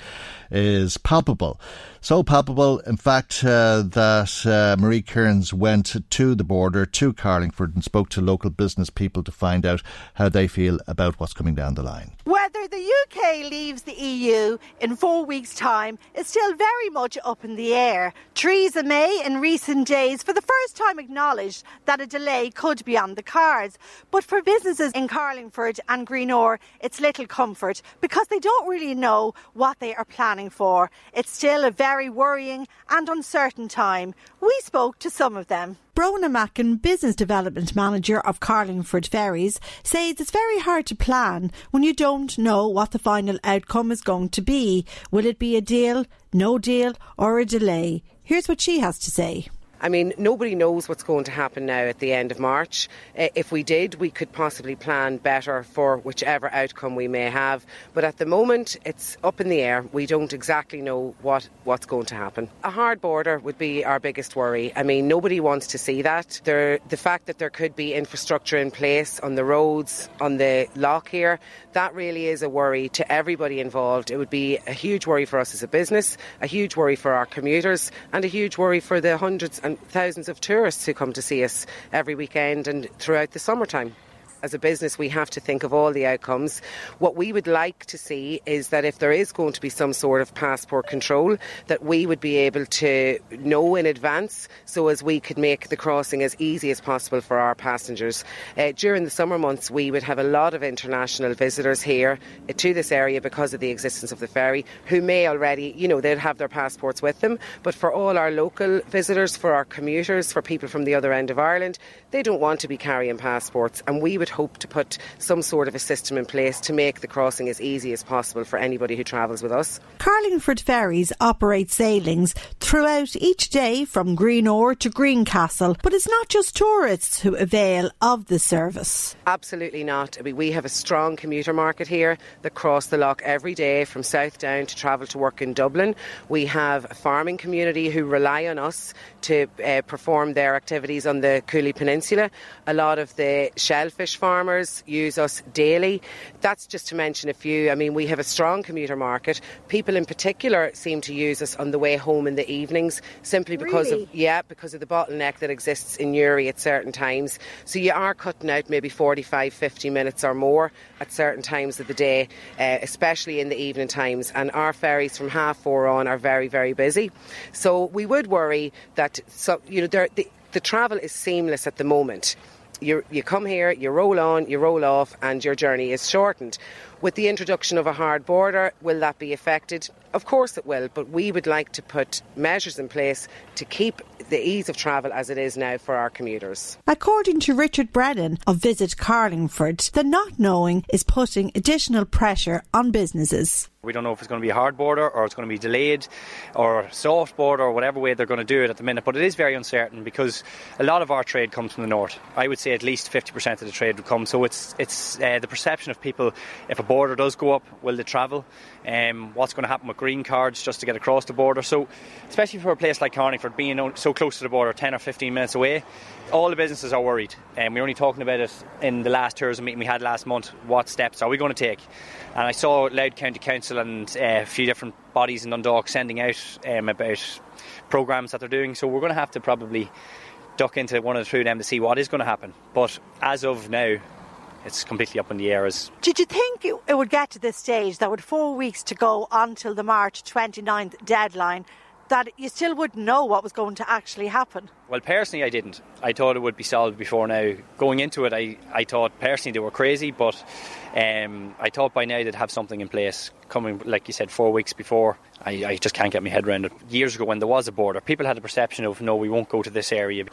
is palpable. So palpable, in fact, uh, that uh, Marie Kearns went to the border to Carlingford and spoke to local business people to find out how they feel about what's coming down the line. Whether the UK leaves the EU in four weeks' time is still very much up in the air. Theresa May, in recent days, for the first time acknowledged that a delay could be on the cards. But for businesses in Carlingford and Greenore, it's little comfort because they don't really know what they are planning for. It's still a very worrying and uncertain time. We spoke to some of them. Brona Mackin, Business Development Manager of Carlingford Ferries, says it's very hard to plan when you don't know what the final outcome is going to be. Will it be a deal, no deal, or a delay? Here's what she has to say. I mean, nobody knows what's going to happen now at the end of March. Uh, if we did, we could possibly plan better for whichever outcome we may have. But at the moment, it's up in the air. We don't exactly know what, what's going to happen. A hard border would be our biggest worry. I mean, nobody wants to see that. There, the fact that there could be infrastructure in place on the roads, on the lock here, that really is a worry to everybody involved. It would be a huge worry for us as a business, a huge worry for our commuters, and a huge worry for the hundreds and thousands of tourists who come to see us every weekend and throughout the summertime as a business, we have to think of all the outcomes. What we would like to see is that if there is going to be some sort of passport control, that we would be able to know in advance so as we could make the crossing as easy as possible for our passengers. Uh, during the summer months, we would have a lot of international visitors here uh, to this area because of the existence of the ferry who may already, you know, they'd have their passports with them. But for all our local visitors, for our commuters, for people from the other end of Ireland, they don't want to be carrying passports and we would hope to put some sort of a system in place to make the crossing as easy as possible for anybody who travels with us. Carlingford Ferries operate sailings throughout each day from Greenore to Greencastle, but it's not just tourists who avail of the service. Absolutely not. I mean, we have a strong commuter market here that cross the lock every day from South Down to travel to work in Dublin. We have a farming community who rely on us to uh, perform their activities on the Cooley Peninsula. A lot of the shellfish farmers use us daily. That's just to mention a few. I mean, we have a strong commuter market. People in particular seem to use us on the way home in the evenings simply because really? of yeah, because of the bottleneck that exists in Newry at certain times. So you are cutting out maybe 45, 50 minutes or more at certain times of the day, uh, especially in the evening times. And our ferries from half four on are very, very busy. So we would worry that so you know the, the travel is seamless at the moment. You, you come here, you roll on, you roll off, and your journey is shortened. With the introduction of a hard border, will that be affected? Of course it will, but we would like to put measures in place to keep the ease of travel as it is now for our commuters. According to Richard Brennan of Visit Carlingford, the not knowing is putting additional pressure on businesses. We don't know if it's going to be a hard border or it's going to be delayed or soft border or whatever way they're going to do it at the minute. But it is very uncertain because a lot of our trade comes from the north. I would say at least 50% of the trade would come. So it's it's uh, the perception of people if a border does go up, will they travel? Um, what's going to happen with green cards just to get across the border? So, especially for a place like Carlingford, being so close to the border, 10 or 15 minutes away, all the businesses are worried. And um, we we're only talking about it in the last tourism meeting we had last month. What steps are we going to take? And I saw Louth County Council and uh, a few different bodies in Dundalk sending out um, about programmes that they're doing. So we're going to have to probably duck into one of the two of them to see what is going to happen. But as of now, it's completely up in the air. As Did you think it would get to this stage that with four weeks to go until the March 29th deadline, that you still wouldn't know what was going to actually happen? Well, personally, I didn't. I thought it would be solved before now. Going into it, I, I thought personally they were crazy, but um, I thought by now they'd have something in place coming, like you said, four weeks before. I, I, just can't get my head around it. Years ago, when there was a border, people had a perception of no, we won't go to this area.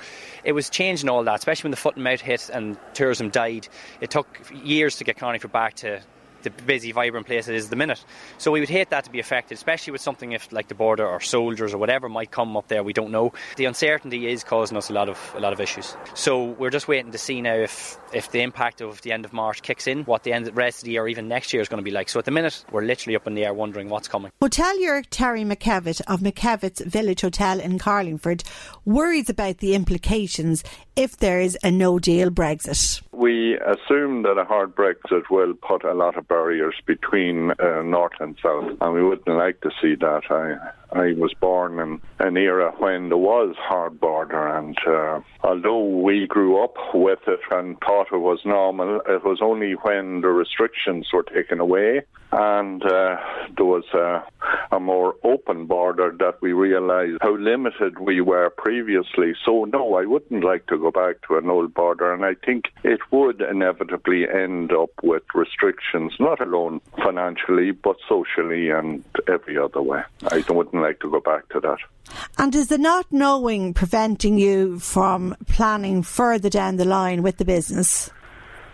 It was changing all that, especially when the foot and mouth hit and tourism died. It took years to get Carlingford back to the busy, vibrant place it is at the minute. So we would hate that to be affected, especially with something if like the border or soldiers or whatever might come up there. We don't know. The uncertainty is causing us a lot of a lot of issues. So we're just waiting to see now if if the impact of the end of March kicks in, what the end the rest of the year or even next year is going to be like. So at the minute, we're literally up in the air wondering what's coming. Hotelier Terry McKevitt of McKevitt's Village Hotel in Carlingford worries about the implications if there is a no deal Brexit. We assume that a hard Brexit will put a lot of barriers between uh, North and South, and we wouldn't like to see that. I I was born in an era when there was hard border, and uh, although we grew up with it and thought it was normal, it was only when the restrictions were taken away and uh, there was a, a, more open border that we realised how limited we were previously. So, no, I wouldn't like to go back to an old border, and I think it would inevitably end up with restrictions, not alone financially, but socially and every other way. I wouldn't like to go back to that. And is the not knowing preventing you from planning further down the line with the business?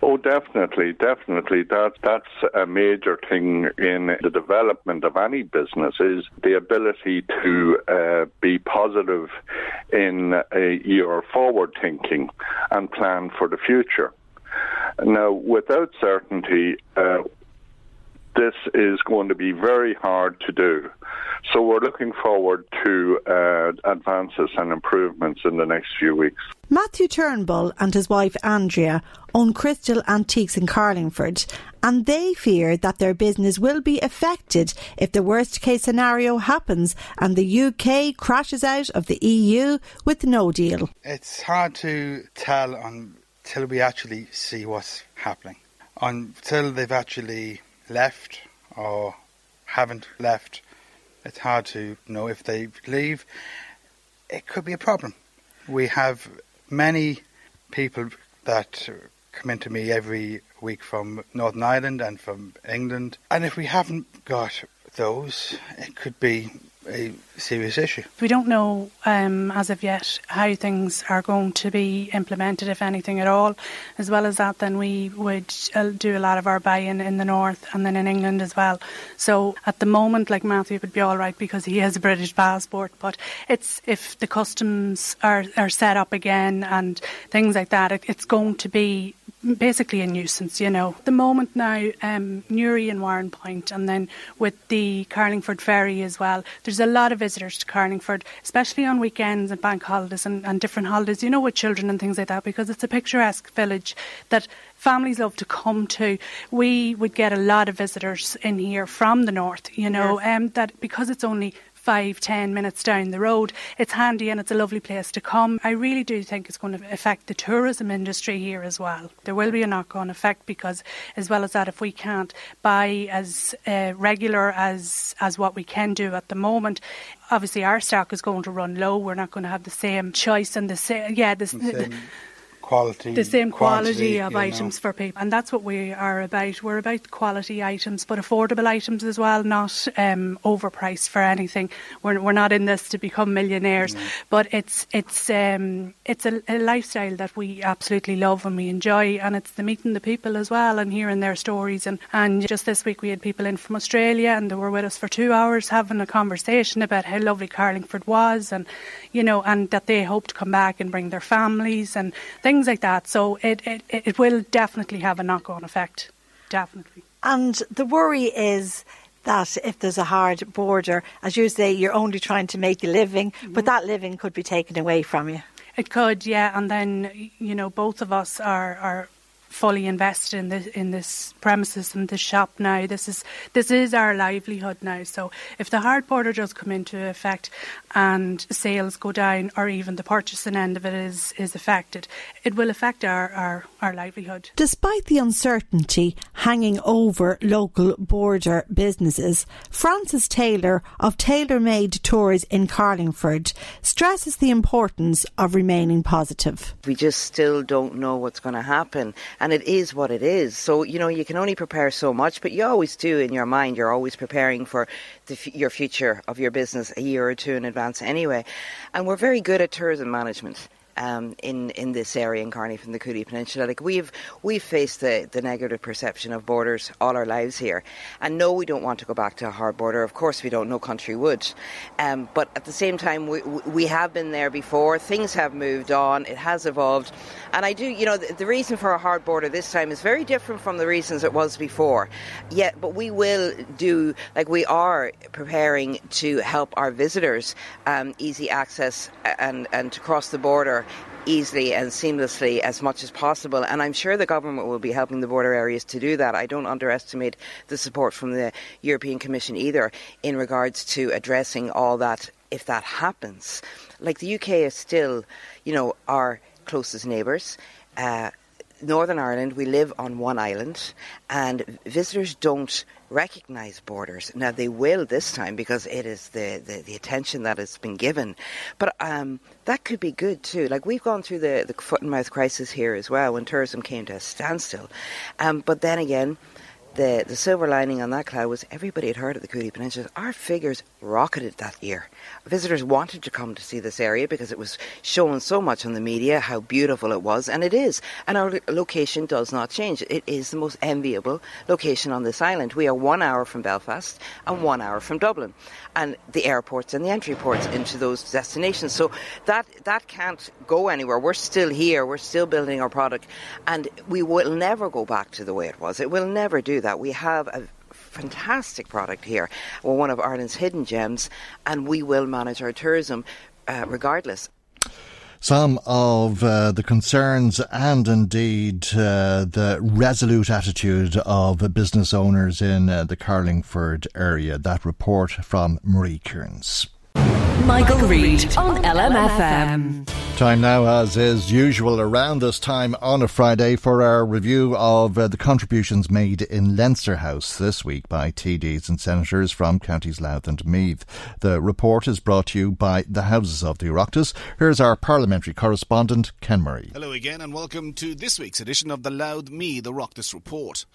Oh, definitely, definitely. That that's a major thing in the development of any business is the ability to uh, be positive in uh, your forward thinking and plan for the future. Now, without certainty, uh, this is going to be very hard to do. So we're looking forward to uh, advances and improvements in the next few weeks. Matthew Turnbull and his wife Andrea own Crystal Antiques in Carlingford, and they fear that their business will be affected if the worst case scenario happens and the UK crashes out of the EU with no deal. It's hard to tell until we actually see what's happening. Until they've actually left or haven't left, it's hard to know if they leave. It could be a problem. We have many people that come into me every week from Northern Ireland and from England, and if we haven't got those, it could be a serious issue. We don't know um, as of yet how things are going to be implemented, if anything at all. As well as that, then we would uh, do a lot of our buy-in in the north and then in England as well. So at the moment, like Matthew would be all right because he has a British passport. But it's if the customs are are set up again and things like that, it, it's going to be basically a nuisance, you know. The moment now, um, Newry and Warren and then with the Carlingford Ferry as well, there's a lot of visitors to Carlingford, especially on weekends and bank holidays and, and different holidays, you know, with children and things like that, because it's a picturesque village that families love to come to. We would get a lot of visitors in here from the north, you know, yes. um, that because it's only five, ten minutes down the road. It's handy and it's a lovely place to come. I really do think it's going to affect the tourism industry here as well. There will be a knock on effect because, as well as that, if we can't buy as uh, regular as, as what we can do at the moment, obviously our stock is going to run low. We're not going to have the same choice and the same, yeah, the, quality, the same quality, quantity, of you know. items for people, and that's what we are about. We're about quality items, but affordable items as well, not um, overpriced for anything. We're, we're not in this to become millionaires, but it's it's um, it's a, a lifestyle that we absolutely love and we enjoy, and it's the meeting the people as well and hearing their stories. And and just this week we had people in from Australia, and they were with us for two hours having a conversation about how lovely Carlingford was, and you know, and that they hope to come back and bring their families and things like that. So it, it, it will definitely have a knock on effect. Definitely. And the worry is that if there's a hard border, as you say, you're only trying to make a living, but mm-hmm. that living could be taken away from you. It could, yeah, and then you know both of us are are fully invested in this in this premises and this shop now. This is this is our livelihood now. So if the hard border does come into effect and sales go down, or even the purchasing end of it is is affected, it will affect our our, our livelihood. Despite the uncertainty hanging over local border businesses, Francis Taylor of Tailor Made Tours in Carlingford stresses the importance of remaining positive. We just still don't know what's going to happen, and it is what it is. So, you know, you can only prepare so much, but you always do in your mind, you're always preparing for f- your future of your business a year or two in advance anyway. And we're very good at tourism management um, in in this area in Carney from the Cooley Peninsula. Like we've we've faced the, the negative perception of borders all our lives here, and no, we don't want to go back to a hard border. Of course, we don't. No country would. Um, but at the same time, we we have been there before. Things have moved on. It has evolved, and I do. You know, the, the reason for a hard border this time is very different from the reasons it was before. Yet, but we will do like we are preparing to help our visitors um, easy access and and to cross the border easily and seamlessly as much as possible. And I'm sure the government will be helping the border areas to do that. I don't underestimate the support from the European Commission either in regards to addressing all that if that happens. Like the UK is still, you know, our closest neighbours. Uh, Northern Ireland, we live on one island, and visitors don't recognise borders. Now they will this time because it is the, the, the attention that has been given. But um, that could be good too. Like we've gone through the, the foot and mouth crisis here as well when tourism came to a standstill. Um, but then again, the, the silver lining on that cloud was everybody had heard of the Cooley Peninsula. Our figures rocketed that year. Visitors wanted to come to see this area because it was shown so much on the media how beautiful it was, and it is. And our location does not change. It is the most enviable location on this island. We are one hour from Belfast and one hour from Dublin, and the airports and the entry ports into those destinations. So that that can't go anywhere. We're still here. We're still building our product, and we will never go back to the way it was. It will never do. We have a fantastic product here. We're one of Ireland's hidden gems, and we will manage our tourism uh, regardless. Some of uh, the concerns and indeed uh, the resolute attitude of business owners in uh, the Carlingford area. That report from Marie Kearns. Michael, Reade on LMFM. Time now, as is usual around this time on a Friday, for our review of uh, the contributions made in Leinster House this week by TDs and senators from counties Louth and Meath. The report is brought to you by the Houses of the Oireachtas. Here's our parliamentary correspondent, Ken Murray. Hello again, and welcome to this week's edition of the Louth Meath Oireachtas Report.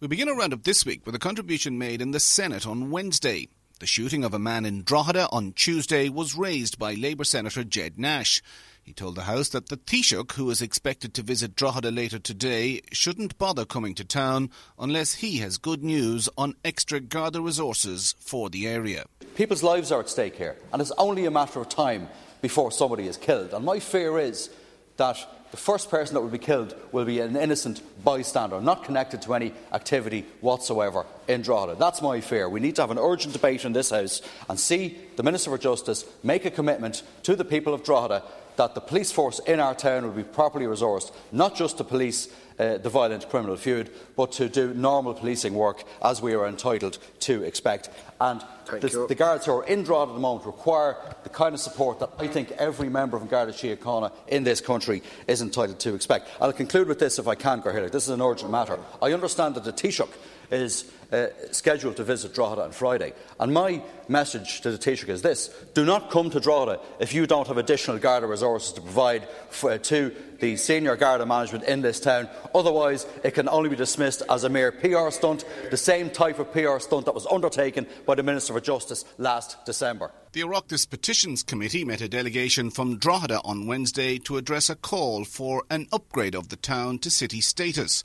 We begin our roundup this week with a contribution made in the Senate on Wednesday. The shooting of a man in Drogheda on Tuesday was raised by Labour Senator Ged Nash. He told the House that the Taoiseach, who is expected to visit Drogheda later today, shouldn't bother coming to town unless he has good news on extra Garda resources for the area. People's lives are at stake here, and it's only a matter of time before somebody is killed. And my fear is that the first person that will be killed will be an innocent bystander, not connected to any activity whatsoever in Drogheda. That's my fear. We need to have an urgent debate in this House and see the Minister for Justice make a commitment to the people of Drogheda that the police force in our town will be properly resourced, not just to police uh, the violent criminal feud, but to do normal policing work as we are entitled to expect. And the, the guards who are in Drogheda at the moment require the kind of support that I think every member of Garda Síochána in this country is entitled to expect. I'll conclude with this if I can, Cathaoirleach. This is an urgent matter. I understand that the Taoiseach is uh, scheduled to visit Drogheda on Friday. And my message to the Taoiseach is this do not come to Drogheda if you don't have additional Garda resources to provide for, uh, to the senior Garda management in this town. Otherwise, it can only be dismissed as a mere PR stunt, the same type of PR stunt that was undertaken by the Minister for Justice last December. The Oireachtas Petitions Committee met a delegation from Drogheda on Wednesday to address a call for an upgrade of the town to city status.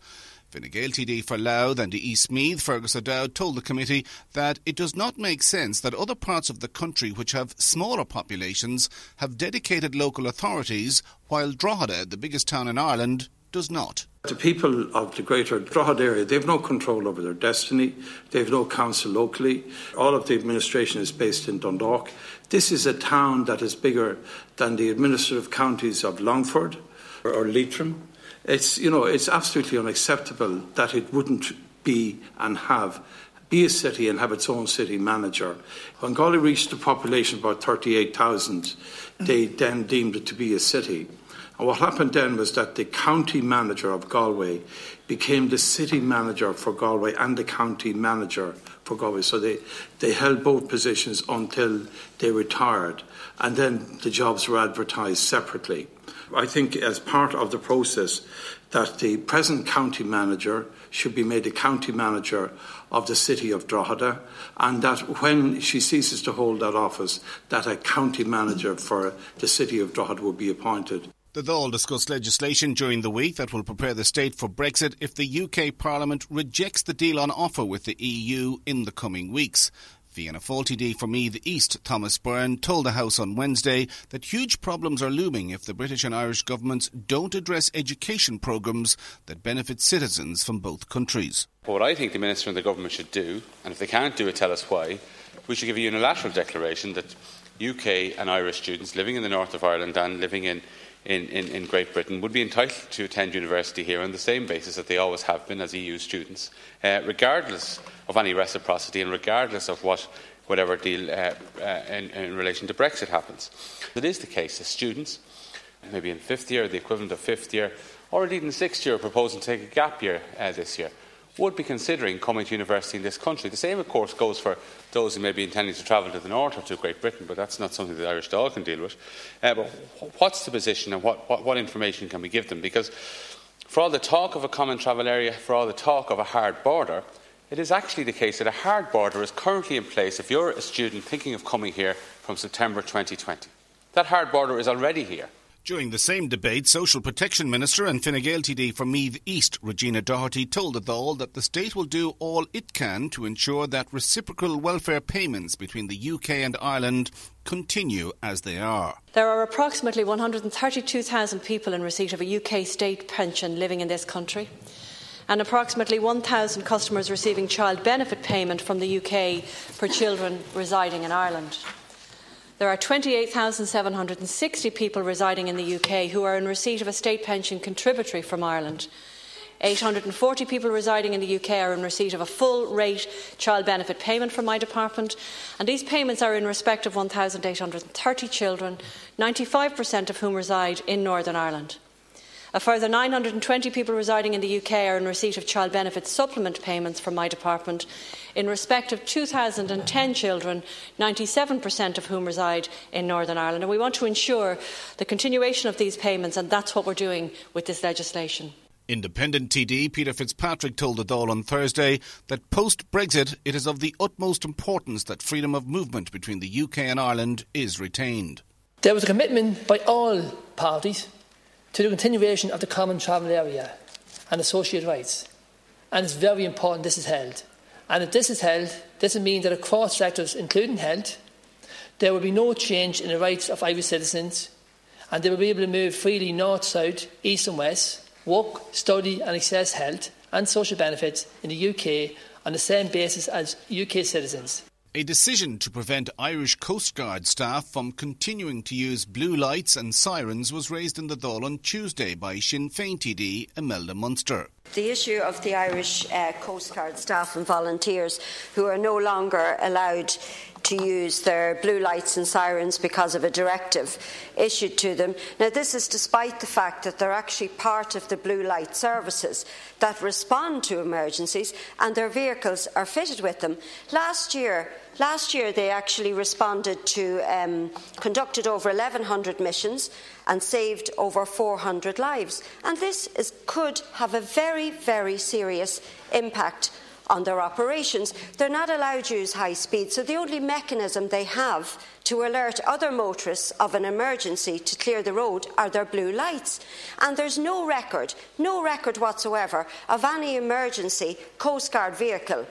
Fine Gael TD for Louth and East Meath, Fergus O'Dowd, told the committee that it does not make sense that other parts of the country which have smaller populations have dedicated local authorities, while Drogheda, the biggest town in Ireland, does not. The people of the greater Drogheda area, they have no control over their destiny. They have no council locally. All of the administration is based in Dundalk. This is a town that is bigger than the administrative counties of Longford or, or Leitrim. It's, you know, it's absolutely unacceptable that it wouldn't be and have be a city and have its own city manager. When Galway reached a population of about 38,000, they then deemed it to be a city. And what happened then was that the county manager of Galway became the city manager for Galway and the county manager for Galway. So they, they held both positions until they retired. And then the jobs were advertised separately. I think, as part of the process, that the present county manager should be made a county manager of the city of Drogheda, and that when she ceases to hold that office, that a county manager for the city of Drogheda will be appointed. The Dáil discussed legislation during the week that will prepare the state for Brexit if the UK Parliament rejects the deal on offer with the EU in the coming weeks. Fianna Fáil TD for Meath East, Thomas Byrne, told the House on Wednesday that huge problems are looming if the British and Irish governments don't address education programmes that benefit citizens from both countries. what I think the Minister and the government should do, and if they can't do it, tell us why, we should give a unilateral declaration that UK and Irish students living in the north of Ireland and living in in, in, in, Great Britain would be entitled to attend university here on the same basis that they always have been as EU students, uh, regardless of any reciprocity and regardless of what whatever deal uh, uh, in, in, relation to Brexit happens. It is the case that students, maybe in fifth year, the equivalent of fifth year, or indeed in sixth year, proposing to take a gap year uh, this year, would be considering coming to university in this country. The same, of course, goes for those who may be intending to travel to the north or to Great Britain, but that's not something the Irish Dáil can deal with. Uh, but what's the position and what, what, what information can we give them? Because for all the talk of a common travel area, for all the talk of a hard border, it is actually the case that a hard border is currently in place if you're a student thinking of coming here from September 2020. That hard border is already here. During the same debate, Social Protection Minister and Fine Gael TD for Meath East, Regina Doherty, told the Dáil that the state will do all it can to ensure that reciprocal welfare payments between the UK and Ireland continue as they are. There are approximately 132,000 people in receipt of a UK state pension living in this country and approximately 1,000 customers receiving child benefit payment from the UK for children residing in Ireland. There are 28,760 people residing in the UK who are in receipt of a state pension contributory from Ireland. 840 people residing in the UK are in receipt of a full rate child benefit payment from my department, and these payments are in respect of 1,830 children, 95% of whom reside in Northern Ireland. A further 920 people residing in the UK are in receipt of child benefit supplement payments from my department in respect of 2,010 children, 97% of whom reside in Northern Ireland. And we want to ensure the continuation of these payments, and that's what we're doing with this legislation. Independent TD Peter Fitzpatrick told the Dáil on Thursday that post Brexit it is of the utmost importance that freedom of movement between the UK and Ireland is retained. There was a commitment by all parties to the continuation of the common travel area and associated rights. And it's very important this is held. And if this is held, this will mean that across sectors, including health, there will be no change in the rights of Irish citizens, and they will be able to move freely north, south, east, and west, work, study, and access health and social benefits in the UK on the same basis as UK citizens. A decision to prevent Irish Coast Guard staff from continuing to use blue lights and sirens was raised in the Dáil on Tuesday by Sinn Féin TD Imelda Munster. The issue of the Irish uh, Coast Guard staff and volunteers who are no longer allowed to use their blue lights and sirens because of a directive issued to them. Now, this is despite the fact that they're actually part of the blue light services that respond to emergencies and their vehicles are fitted with them. Last year, Last year, they actually responded to, um, conducted over 1,100 missions and saved over 400 lives. And this is, could have a very, very serious impact on their operations. They're not allowed to use high speed, so the only mechanism they have to alert other motorists of an emergency to clear the road are their blue lights. And there's no record, no record whatsoever of any emergency Coast Guard vehicle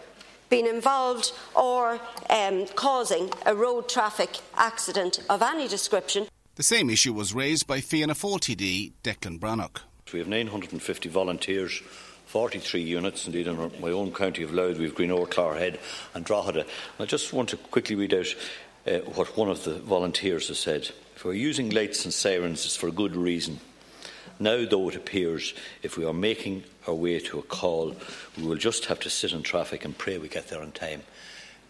been involved or um, causing a road traffic accident of any description. The same issue was raised by Fianna Fáil TD Declan Breathnach. We have 950 volunteers 43 units. Indeed, in my own county of Louth, we have Greenore, Clogherhead, and Drogheda. I just want to quickly read out uh, what one of the volunteers has said. If we're using lights and sirens, it's for a good reason. Now, though, it appears if we are making our way to a call, we will just have to sit in traffic and pray we get there on time.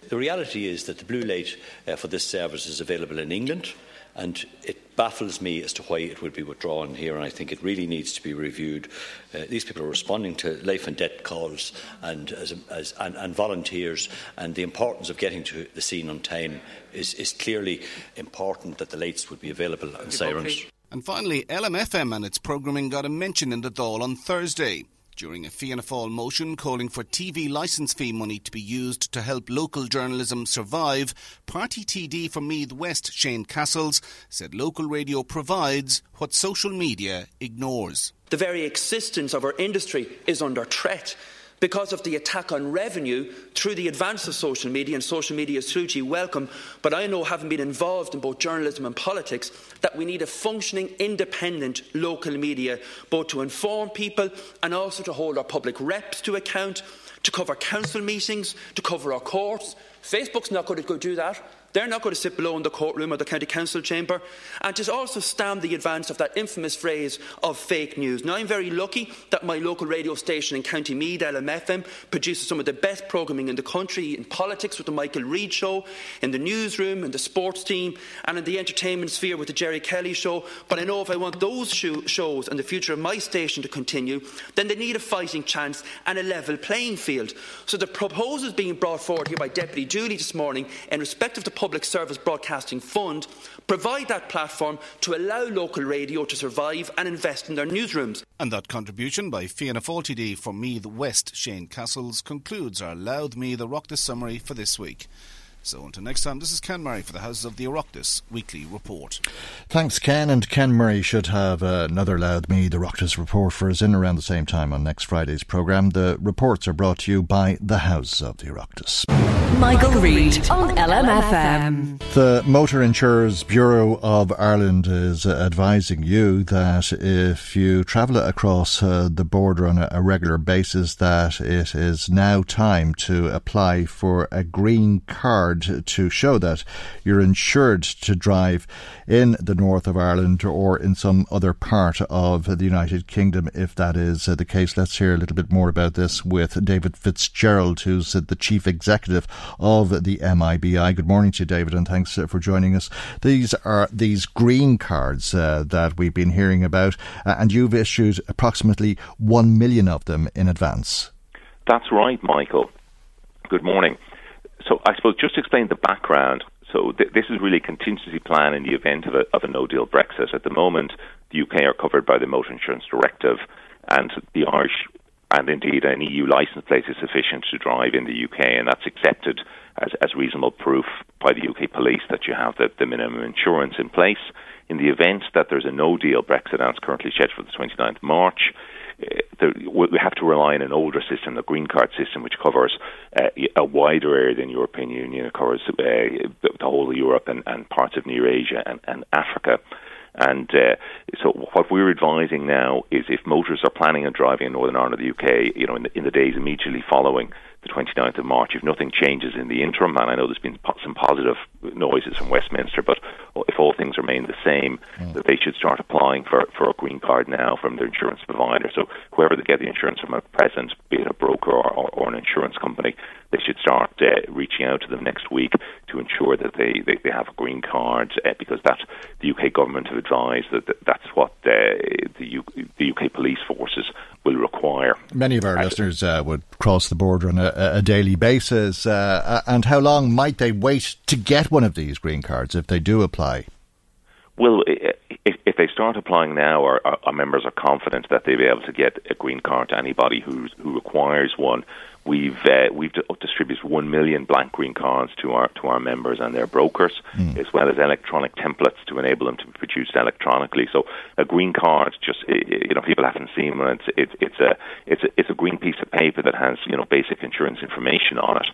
The reality is that the blue light uh, for this service is available in England, and it baffles me as to why it would be withdrawn here, and I think it really needs to be reviewed. Uh, these people are responding to life and death calls and, as, as, and, and, volunteers, and the importance of getting to the scene on time is, is clearly important that the lights would be available and sirens. And finally, LMFM and its programming got a mention in the Dáil on Thursday during a Fianna Fáil motion calling for TV licence fee money to be used to help local journalism survive, Party TD for Meath West, Shane Cassells said local radio provides what social media ignores. The very existence of our industry is under threat because of the attack on revenue through the advance of social media, and social media is hugely welcome. But I know, having been involved in both journalism and politics, that we need a functioning, independent local media, both to inform people and also to hold our public reps to account, to cover council meetings, to cover our courts. Facebook's not going to go do that. They're not going to sit below in the courtroom or the county council chamber. And to also stand the advance of that infamous phrase of fake news. Now, I'm very lucky that my local radio station in County Meath, LMFM, produces some of the best programming in the country in politics with the Michael Reade Show, in the newsroom, in the sports team, and in the entertainment sphere with the Gerry Kelly Show. But I know if I want those shows and the future of my station to continue, then they need a fighting chance and a level playing field. So the proposals being brought forward here by Deputy Dooley this morning in respect of the Public Service Broadcasting Fund provide that platform to allow local radio to survive and invest in their newsrooms. And that contribution by Fianna Fáil TD for Meath West, Shane Cassells, concludes our Louth Meath Oireachtas summary for this week. So until next time, this is Ken Murray for the Houses of the Oireachtas Weekly Report. Thanks, Ken. And Ken Murray should have uh, another me the Oireachtas report for us in around the same time on next Friday's programme. The reports are brought to you by the House of the Oireachtas. Michael, Reade on LMFM. The Motor Insurers Bureau of Ireland is advising you that if you travel across uh, the border on a, a regular basis, that it is now time to apply for a green card to show that you're insured to drive in the north of Ireland or in some other part of the United Kingdom, if that is the case. Let's hear a little bit more about this with David Fitzgerald, who's the chief executive of the MIBI. Good morning to you, David, and thanks uh, for joining us. These are these green cards uh, that we've been hearing about, uh, and you've issued approximately one million of them in advance. That's right, Michael. Good morning. So I suppose just to explain the background. So th- this is really a contingency plan in the event of a, of a no deal Brexit. At the moment, the UK are covered by the Motor Insurance Directive, and the Irish and indeed an EU license plate is sufficient to drive in the UK, and that's accepted as, as reasonable proof by the UK police that you have the, the minimum insurance in place. In the event that there's a no deal Brexit, it's currently scheduled for the 29th of March, we have to rely on an older system, the green card system, which covers uh, a wider area than European Union. It covers uh, the whole of Europe and, and parts of Near Asia and, and Africa. And uh, so, what we're advising now is if motorists are planning on driving in Northern Ireland or the UK, you know, in the, in the days immediately following the 29th of March. If nothing changes in the interim, and I know there's been some positive noises from Westminster, but if all things remain the same, mm. that they should start applying for, for a green card now from their insurance provider. So whoever they get the insurance from at present, be it a broker or, or, or an insurance company, they should start uh, reaching out to them next week to ensure that they, they, they have a green card uh, because that the UK government have advised that, that that's what uh, the, U, the UK police forces will require. Many of our listeners uh, would cross the border on a, a daily basis. Uh, and how long might they wait to get one of these green cards if they do apply? Well, if, if they start applying now, our, our members are confident that they'll be able to get a green card to anybody who who requires one. We've uh, we've distributed one million blank green cards to our to our members and their brokers, mm. as well as electronic templates to enable them to be produced electronically. So a green card, just you know, people haven't seen one. It's it's it's a it's a it's a green piece of paper that has you know basic insurance information on it,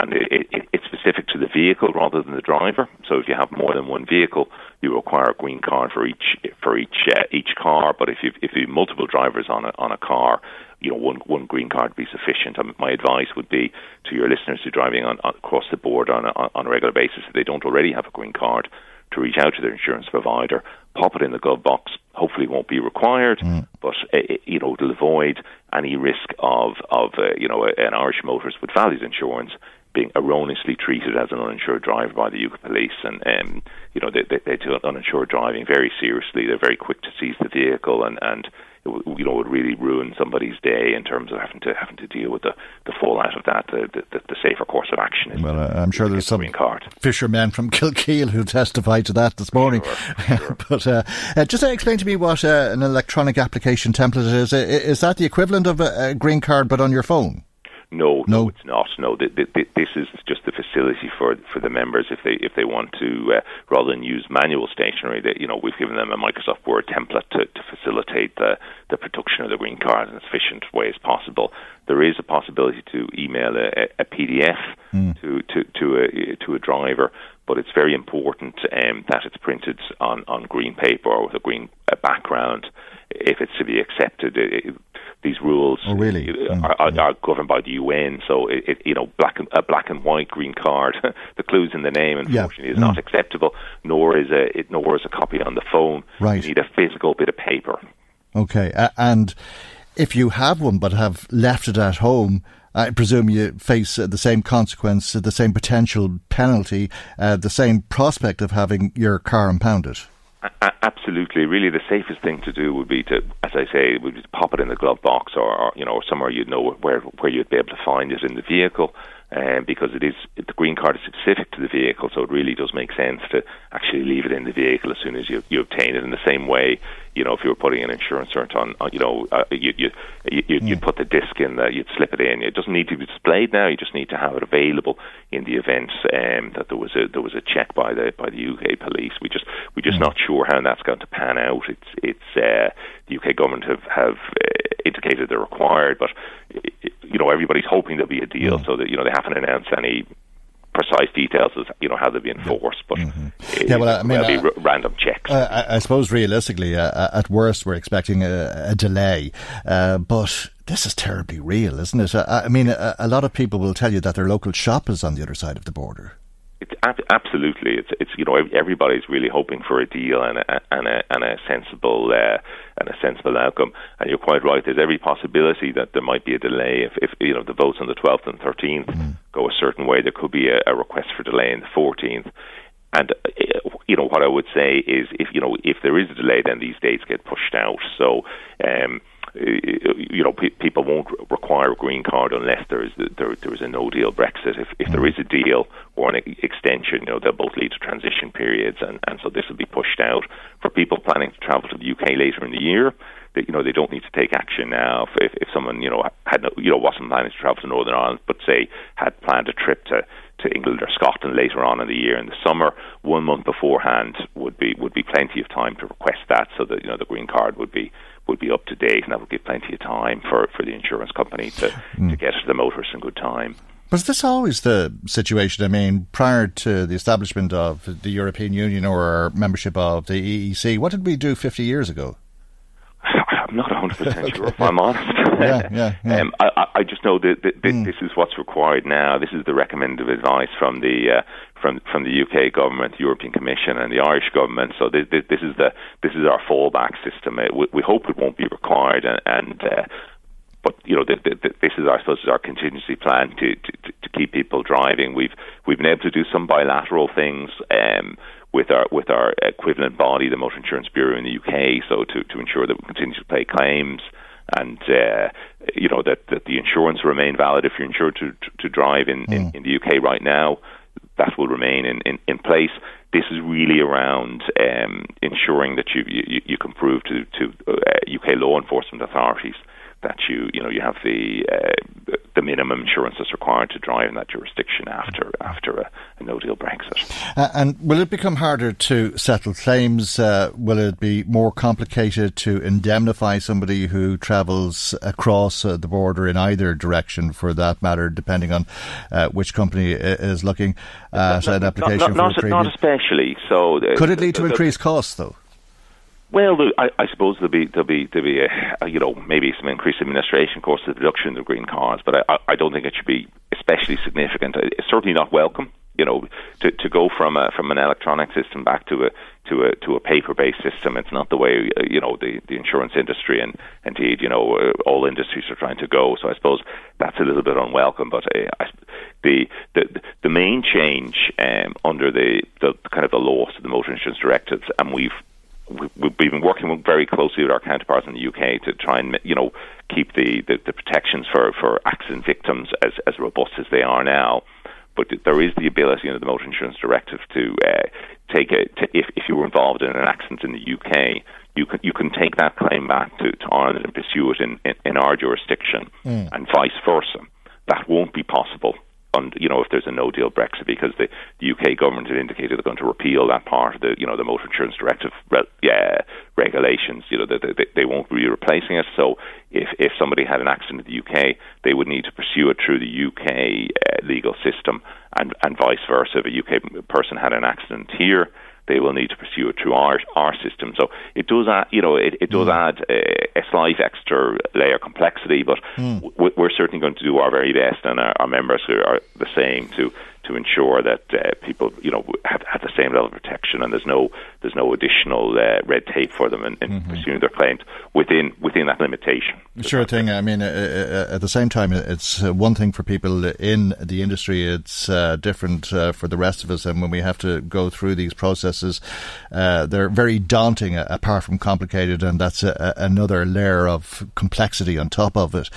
and it, it, it's specific to the vehicle rather than the driver. So if you have more than one vehicle, you require a green card for each for each uh, each car. But if you if you have multiple drivers on a on a car, you know, one one green card would be sufficient. Um, my advice would be to your listeners who are driving on, on, across the board on a, on a regular basis, if they don't already have a green card, to reach out to their insurance provider, pop it in the glove box. Hopefully, it won't be required, mm. but uh, you know, it'll avoid any risk of of uh, you know an Irish motorist with valid insurance being erroneously treated as an uninsured driver by the UK police, and um, you know they, they, they take uninsured driving very seriously. They're very quick to seize the vehicle, and and you know would really ruin somebody's day in terms of having to having to deal with the, the fallout of that. The, the, the safer course of action. Is well, I'm sure there's some card. fishermen from Kilkeel who testified to that this morning. Sure, sure. but uh, uh, just explain to me what uh, an electronic application template is. Is that the equivalent of a, a green card but on your phone? No, no, no, it's not. No, the, the, this is just the facility for for the members if they if they want to uh, rather than use manual stationery. That you know we've given them a Microsoft Word template to, to facilitate the the production of the green card in as efficient way as possible. There is a possibility to email a, a PDF mm. to to to a to a driver, but it's very important um, that it's printed on on green paper or with a green uh, background if it's to be accepted. It, these rules oh, really? Mm. are, are, are, governed by the UN. So it, it, you know, black and, a black and white green card, the clues in the name, unfortunately, yeah. is mm. not acceptable. Nor is a it, nor is a copy on the phone. Right. You need a physical bit of paper. Okay, uh, and if you have one but have left it at home. I presume you face uh, the same consequence, uh, the same potential penalty, uh, the same prospect of having your car impounded. A- absolutely. Really, the safest thing to do would be to, as I say, would be to pop it in the glove box or, or you know, somewhere you'd know where where you'd be able to find it in the vehicle um, because it is the green card is specific to the vehicle, so it really does make sense to actually leave it in the vehicle as soon as you, you obtain it. In the same way, you know, if you were putting an insurance cert on, on you know, uh, you, you, you, you'd mm. put the disc in, there, you'd slip it in. It doesn't need to be displayed now. You just need to have it available in the event um, that there was a there was a check by the by the UK police. We just we're just mm. not sure how that's going to pan out. It's it's uh, the UK government have have uh, indicated they're required, but you know everybody's hoping there'll be a deal, mm. so that you know they haven't announced any precise details as you know how they'll be enforced, but mm-hmm. yeah, well, I mean, there'll be uh, random checks. Uh, I, I, suppose realistically, uh, uh, at worst, we're expecting a, a delay, uh, but this is terribly real, isn't it? I, I mean, a, a, lot of people will tell you that their local shop is on the other side of the border. It's absolutely. It's it's you know everybody's really hoping for a deal and a and a, and a sensible uh, and a sensible outcome. And you're quite right. There's every possibility that there might be a delay if, if you know the votes on the 12th and 13th mm. go a certain way. There could be a, a request for delay in the 14th. And uh, you know what I would say is if you know if there is a delay, then these dates get pushed out. So. Um, Uh, you know, pe- people won't require a green card unless there is there, there is a no deal Brexit. If, if there mm. is a deal or an extension, you know, they'll both lead to transition periods, and, and so this will be pushed out for people planning to travel to the UK later in the year. That you know they don't need to take action now. If, if someone you know had no, you know wasn't planning to travel to Northern Ireland, but say had planned a trip to to England or Scotland later on in the year in the summer, one month beforehand would be would be plenty of time to request that, so that you know the green card would be would be up to date, and that would give plenty of time for, for the insurance company to, mm. to get to the motorists in good time. Was this always the situation? I mean, prior to the establishment of the European Union or membership of the EEC, what did we do 50 years ago? I'm not 100% sure, if I'm honest. yeah, yeah, yeah. Um, I, I just know that, that, that mm. this is what's required now. This is the recommended advice from the uh, from from the UK government, the European Commission, and the Irish government. So this, this is the this is our fallback system. We, we hope it won't be required, and, and uh, but you know, the, the, this is, I suppose, our contingency plan to, to, to keep people driving. We've we've been able to do some bilateral things um, with our with our equivalent body, the Motor Insurance Bureau in the UK, so to, to ensure that we continue to pay claims and uh, you know that, that the insurance remain valid if you're insured to to, to drive in, mm. in, in the UK right now. That will remain in, in, in place. This is really around um, ensuring that you, you, you can prove to to uh, UK law enforcement authorities that you you know you have the uh, the minimum insurance that's required to drive in that jurisdiction after after a, a no deal Brexit. Uh, and will it become harder to settle claims? Uh, will it be more complicated to indemnify somebody who travels across uh, the border in either direction, for that matter, depending on uh, which company is looking at not, an application not, not, for not, not especially. So uh, could it lead to increased costs though? Well, I, I suppose there'll be there'll be there'll be a, you know maybe some increased administration costs, the deduction of green cards, but I, I don't think it should be especially significant. It's certainly not welcome. You know, to, to go from a, from an electronic system back to a to a to a paper based system. It's not the way uh, you know the, the insurance industry and indeed you know uh, all industries are trying to go. So I suppose that's a little bit unwelcome. But uh, I, the the the main change um, under the, the kind of the laws of the motor insurance directives, and we've we've been working very closely with our counterparts in the UK to try and you know keep the, the, the protections for, for accident victims as, as robust as they are now. But there is the ability under the Motor Insurance Directive to uh, take a to, if if you were involved in an accident in the UK, you can you can take that claim back to, to Ireland and pursue it in, in, in our jurisdiction, mm. and vice versa. That won't be possible on you know if there's a no deal Brexit because the, the UK government had indicated they're going to repeal that part of the you know the motor insurance directive re- yeah, regulations you know they, they, they won't be replacing it. So if if somebody had an accident in the UK they would need to pursue it through the UK uh, legal system and and vice versa. If a UK person had an accident here they will need to pursue it through our our system. So it does add, you know, it, it does mm. add a, a, slight extra layer of complexity, but mm. we're certainly going to do our very best, and our, our members are the same to to ensure that uh, people, you know, have, have the same level of protection, and there's no there's no additional uh, red tape for them in, in mm-hmm. pursuing their claims within within that limitation. Sure thing. I mean, uh, uh, at the same time, it's uh, one thing for people in the industry. It's uh, different for the rest of us, and when we have to go through these processes, they're very daunting. Apart from complicated, and that's a, another layer of complexity on top of it,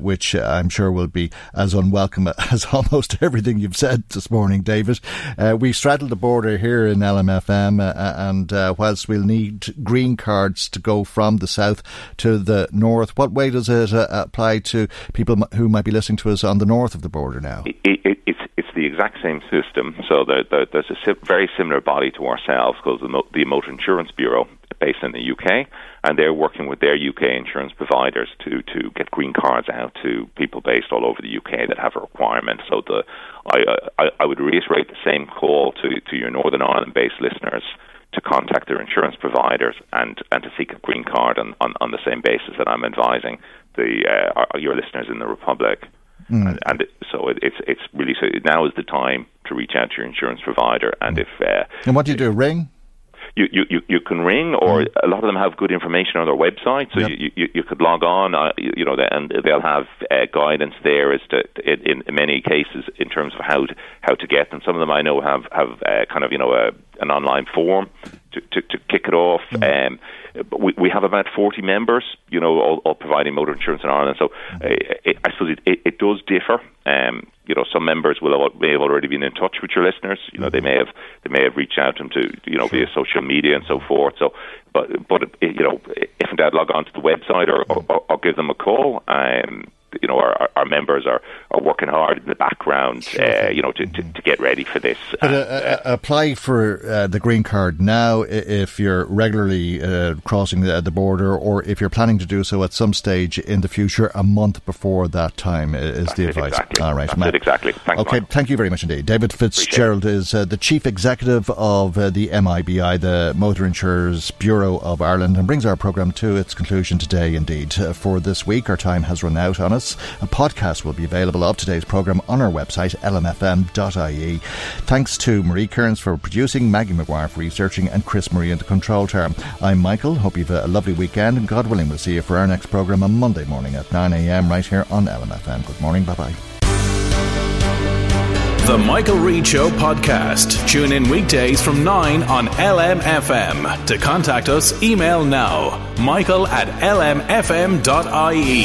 which I'm sure will be as unwelcome as almost everything you've said this morning, David. Uh, we straddled the border here in LMFM, uh, uh, and uh, whilst we'll need green cards to go from the south to the north, what way does it uh, apply to people who might be listening to us on the north of the border now? It, it, it's it's the exact same system. So there, there, there's a very similar body to ourselves called the, the Motor Insurance Bureau, based in the UK, and they're working with their UK insurance providers to to get green cards out to people based all over the UK that have a requirement. So the I I, I would reiterate the same call to to your Northern Ireland based listeners to contact their insurance providers and and to seek a green card on on, on the same basis that I'm advising the uh, your listeners in the Republic. Mm. And, and, so it, it's it's really so now is the time to reach out to your insurance provider and mm. if uh, and what do you do ring you, you, you can ring, or mm. a lot of them have good information on their website, so yep. you, you, you could log on, uh, you, you know, and they'll have uh, guidance there as to in, in many cases in terms of how to, how to get them. Some of them I know have have uh, kind of you know a, an online form to, to, to kick it off. Mm. Um, but we, we have about 40 members, you know, all, all providing motor insurance in Ireland. So mm. uh, it, I suppose it, it, it does differ. Um, you know, some members will have, may have already been in touch with your listeners. You know, they may have they may have reached out to them to you know via social media and so forth. So, but but you know, if in doubt, log on to the website or, or, or give them a call. Um, you know our, our members are, are working hard in the background, uh, you know, to, to, to, get ready for this. But uh, uh, apply for uh, the green card now if you're regularly uh, crossing the, the, border, or if you're planning to do so at some stage in the future, a month before that time is the advice. Exactly. All right, Matt. exactly. Thanks, okay, Mark. thank you very much indeed. David Fitzgerald is uh, the chief executive of the MIBI, the Motor Insurers Bureau of Ireland, and brings our programme to its conclusion today. Indeed, for this week, our time has run out on us. A podcast will be available of today's programme on our website, lmfm.ie. Thanks to Marie Kearns for producing, Maggie McGuire for researching, and Chris Murray in the control tower. I'm Michael. Hope you've a lovely weekend, and God willing, we'll see you for our next programme on Monday morning at 9am right here on LMFM. Good morning. Bye bye. The Michael Reade Show podcast. Tune in weekdays from 9 on LMFM. To contact us, email now michael at lmfm.ie.